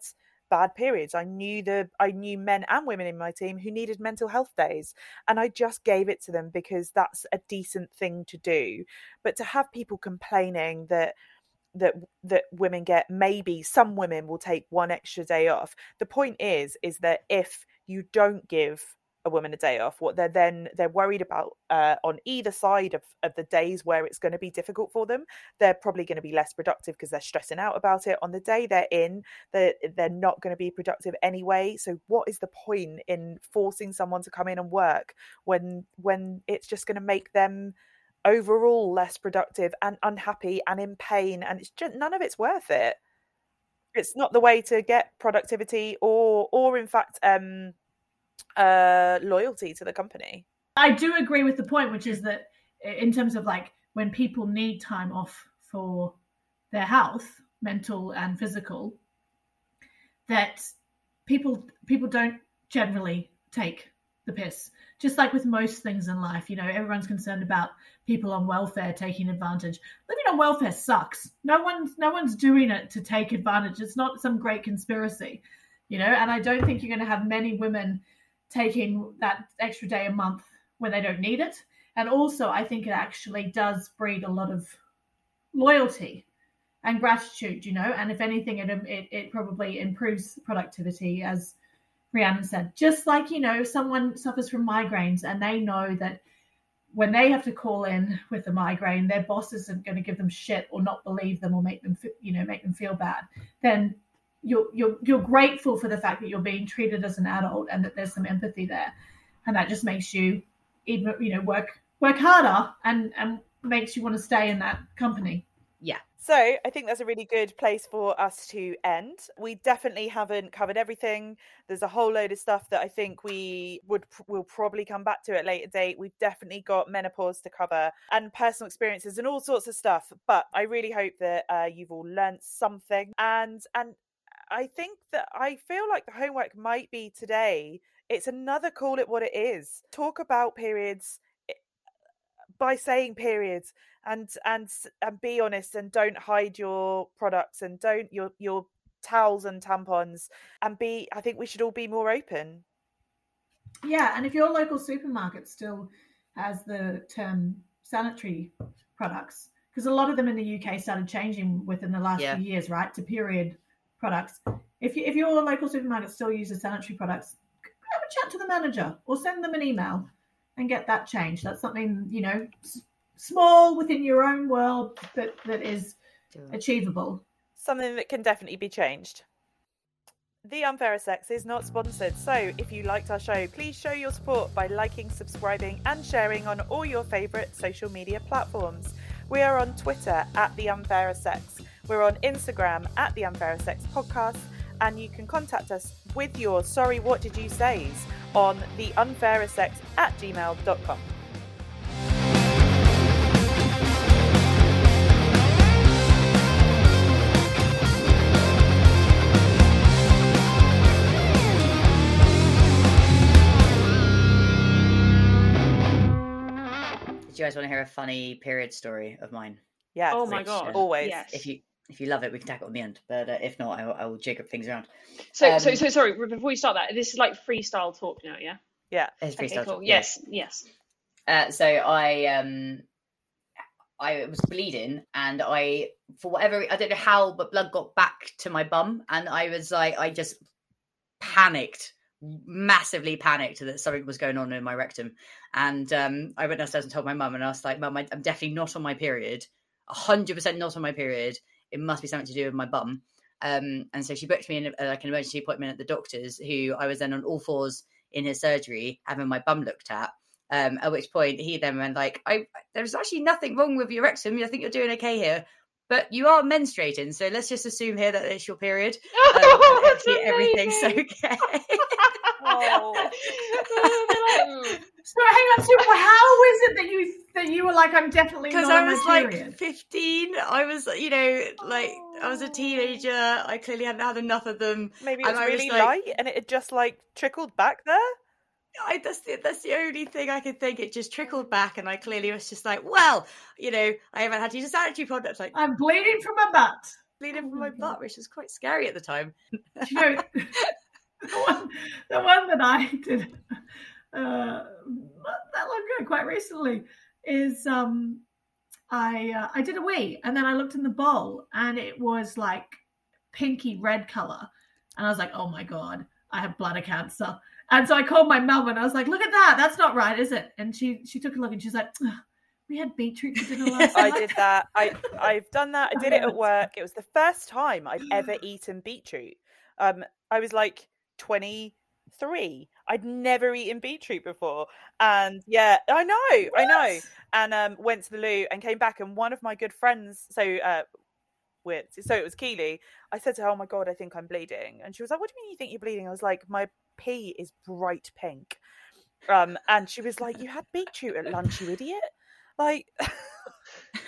bad periods. I knew the I knew men and women in my team who needed mental health days and I just gave it to them because that's a decent thing to do. But to have people complaining that that that women get maybe some women will take one extra day off. The point is is that if you don't give a woman a day off what they're then they're worried about uh, on either side of, of the days where it's going to be difficult for them they're probably going to be less productive because they're stressing out about it. On the day they're in they're, they're not going to be productive anyway. So what is the point in forcing someone to come in and work when when it's just going to make them overall less productive and unhappy and in pain and it's just none of it's worth it. It's not the way to get productivity or or in fact um uh loyalty to the company. I do agree with the point which is that in terms of like when people need time off for their health mental and physical that people people don't generally take the piss. Just like with most things in life you know everyone's concerned about people on welfare taking advantage. Living on welfare sucks. No one's no one's doing it to take advantage. It's not some great conspiracy you know and i don't think you're going to have many women taking that extra day a month when they don't need it and also i think it actually does breed a lot of loyalty and gratitude you know and if anything it, it, it probably improves productivity as Rhiannon said, just like, you know, someone suffers from migraines and they know that when they have to call in with a migraine, their boss isn't going to give them shit or not believe them or make them, you know, make them feel bad. Then you're you're you're grateful for the fact that you're being treated as an adult and that there's some empathy there, and that just makes you even you know work work harder and and makes you want to stay in that company. Yeah, so I think that's a really good place for us to end. We definitely haven't covered everything. There's a whole load of stuff that I think we would will probably come back to at a later date. We've definitely got menopause to cover and personal experiences and all sorts of stuff. But I really hope that uh, you've all learnt something. And and I think that I feel like the homework might be today. It's another call it what it is. Talk about periods eh, by saying periods and and and be honest and don't hide your products and don't your your towels and tampons and be i think we should all be more open yeah and if your local supermarket still has the term sanitary products because a lot of them in the uk started changing within the last yeah. few years right to period products if, you, if your local supermarket still uses sanitary products have a chat to the manager or send them an email and get that changed that's something you know small within your own world that that is achievable. Something that can definitely be changed. The Unfairer Sex is not sponsored, so if you liked our show, please show your support by liking, subscribing, and sharing on all your favourite social media platforms. We are on Twitter at The Unfairer Sex. We're on Instagram at The Unfair Sex Podcast, and you can contact us with your sorry, what did you says on The Unfairer Sex at gmail.com. Do you guys want to hear a funny period story of mine? Yeah. Oh my god. Uh, Always. Yes. If you if you love it, we can tackle it on the end. But uh, if not, I, I will jig up things around. So um, so so sorry. Before we start that, this is like freestyle talk now, yeah. Yeah. It's freestyle okay, cool. talk. Yes. Yes. Uh, so I um I was bleeding and I for whatever I don't know how but blood got back to my bum and I was like I just panicked massively panicked that something was going on in my rectum. And um, I went downstairs and told my mum, and I was like, Mum, I'm definitely not on my period, 100% not on my period. It must be something to do with my bum. Um, and so she booked me in a, like an emergency appointment at the doctor's, who I was then on all fours in his surgery, having my bum looked at. Um, at which point he then went like, I, "There's actually nothing wrong with your rectum. I think you're doing okay here, but you are menstruating, so let's just assume here that it's your period. *laughs* Um, Oh, everything's okay." *laughs* Oh. So hang on, so how is it that you that you were like, I'm definitely because I was like 15. I was, you know, like I was a teenager. I clearly hadn't had enough of them. Maybe it And was I was really like- light and it had just like trickled back there. I, that's the that's the only thing I could think. It just trickled back, and I clearly was just like, well, you know, I haven't had to use a sanitary product, like I'm bleeding from my butt. bleeding from Oh my my butt, which was quite scary at the time. You know, *laughs* *laughs* the one, the one that I did uh, not that long ago, quite recently, is um, I uh, I did a wee, and then I looked in the bowl, and it was like pinky red color, and I was like, oh my god, I have bladder cancer. And so I called my mum and I was like, "Look at that! That's not right, is it?" And she she took a look and she's like, "We had beetroot for dinner last *laughs* night. I did that. I I've done that. I *laughs* did it at work. It was the first time I've ever eaten beetroot. Um, I was like twenty three. I'd never eaten beetroot before, *laughs* and yeah, I know, I know. And um, went to the loo and came back, and one of my good friends, so uh, with so it was Keely. I said to her, "Oh my god, I think I'm bleeding," and she was like, "What do you mean you think you're bleeding?" I was like, "My pee is bright pink." Um, and she was like, "You had beetroot at lunch, you idiot!" Like. *laughs* *laughs*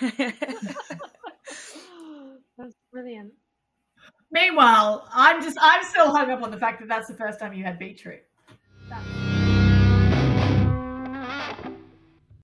That's brilliant. Meanwhile, I'm just I'm still hung up on the fact that that's the first time you had beetroot.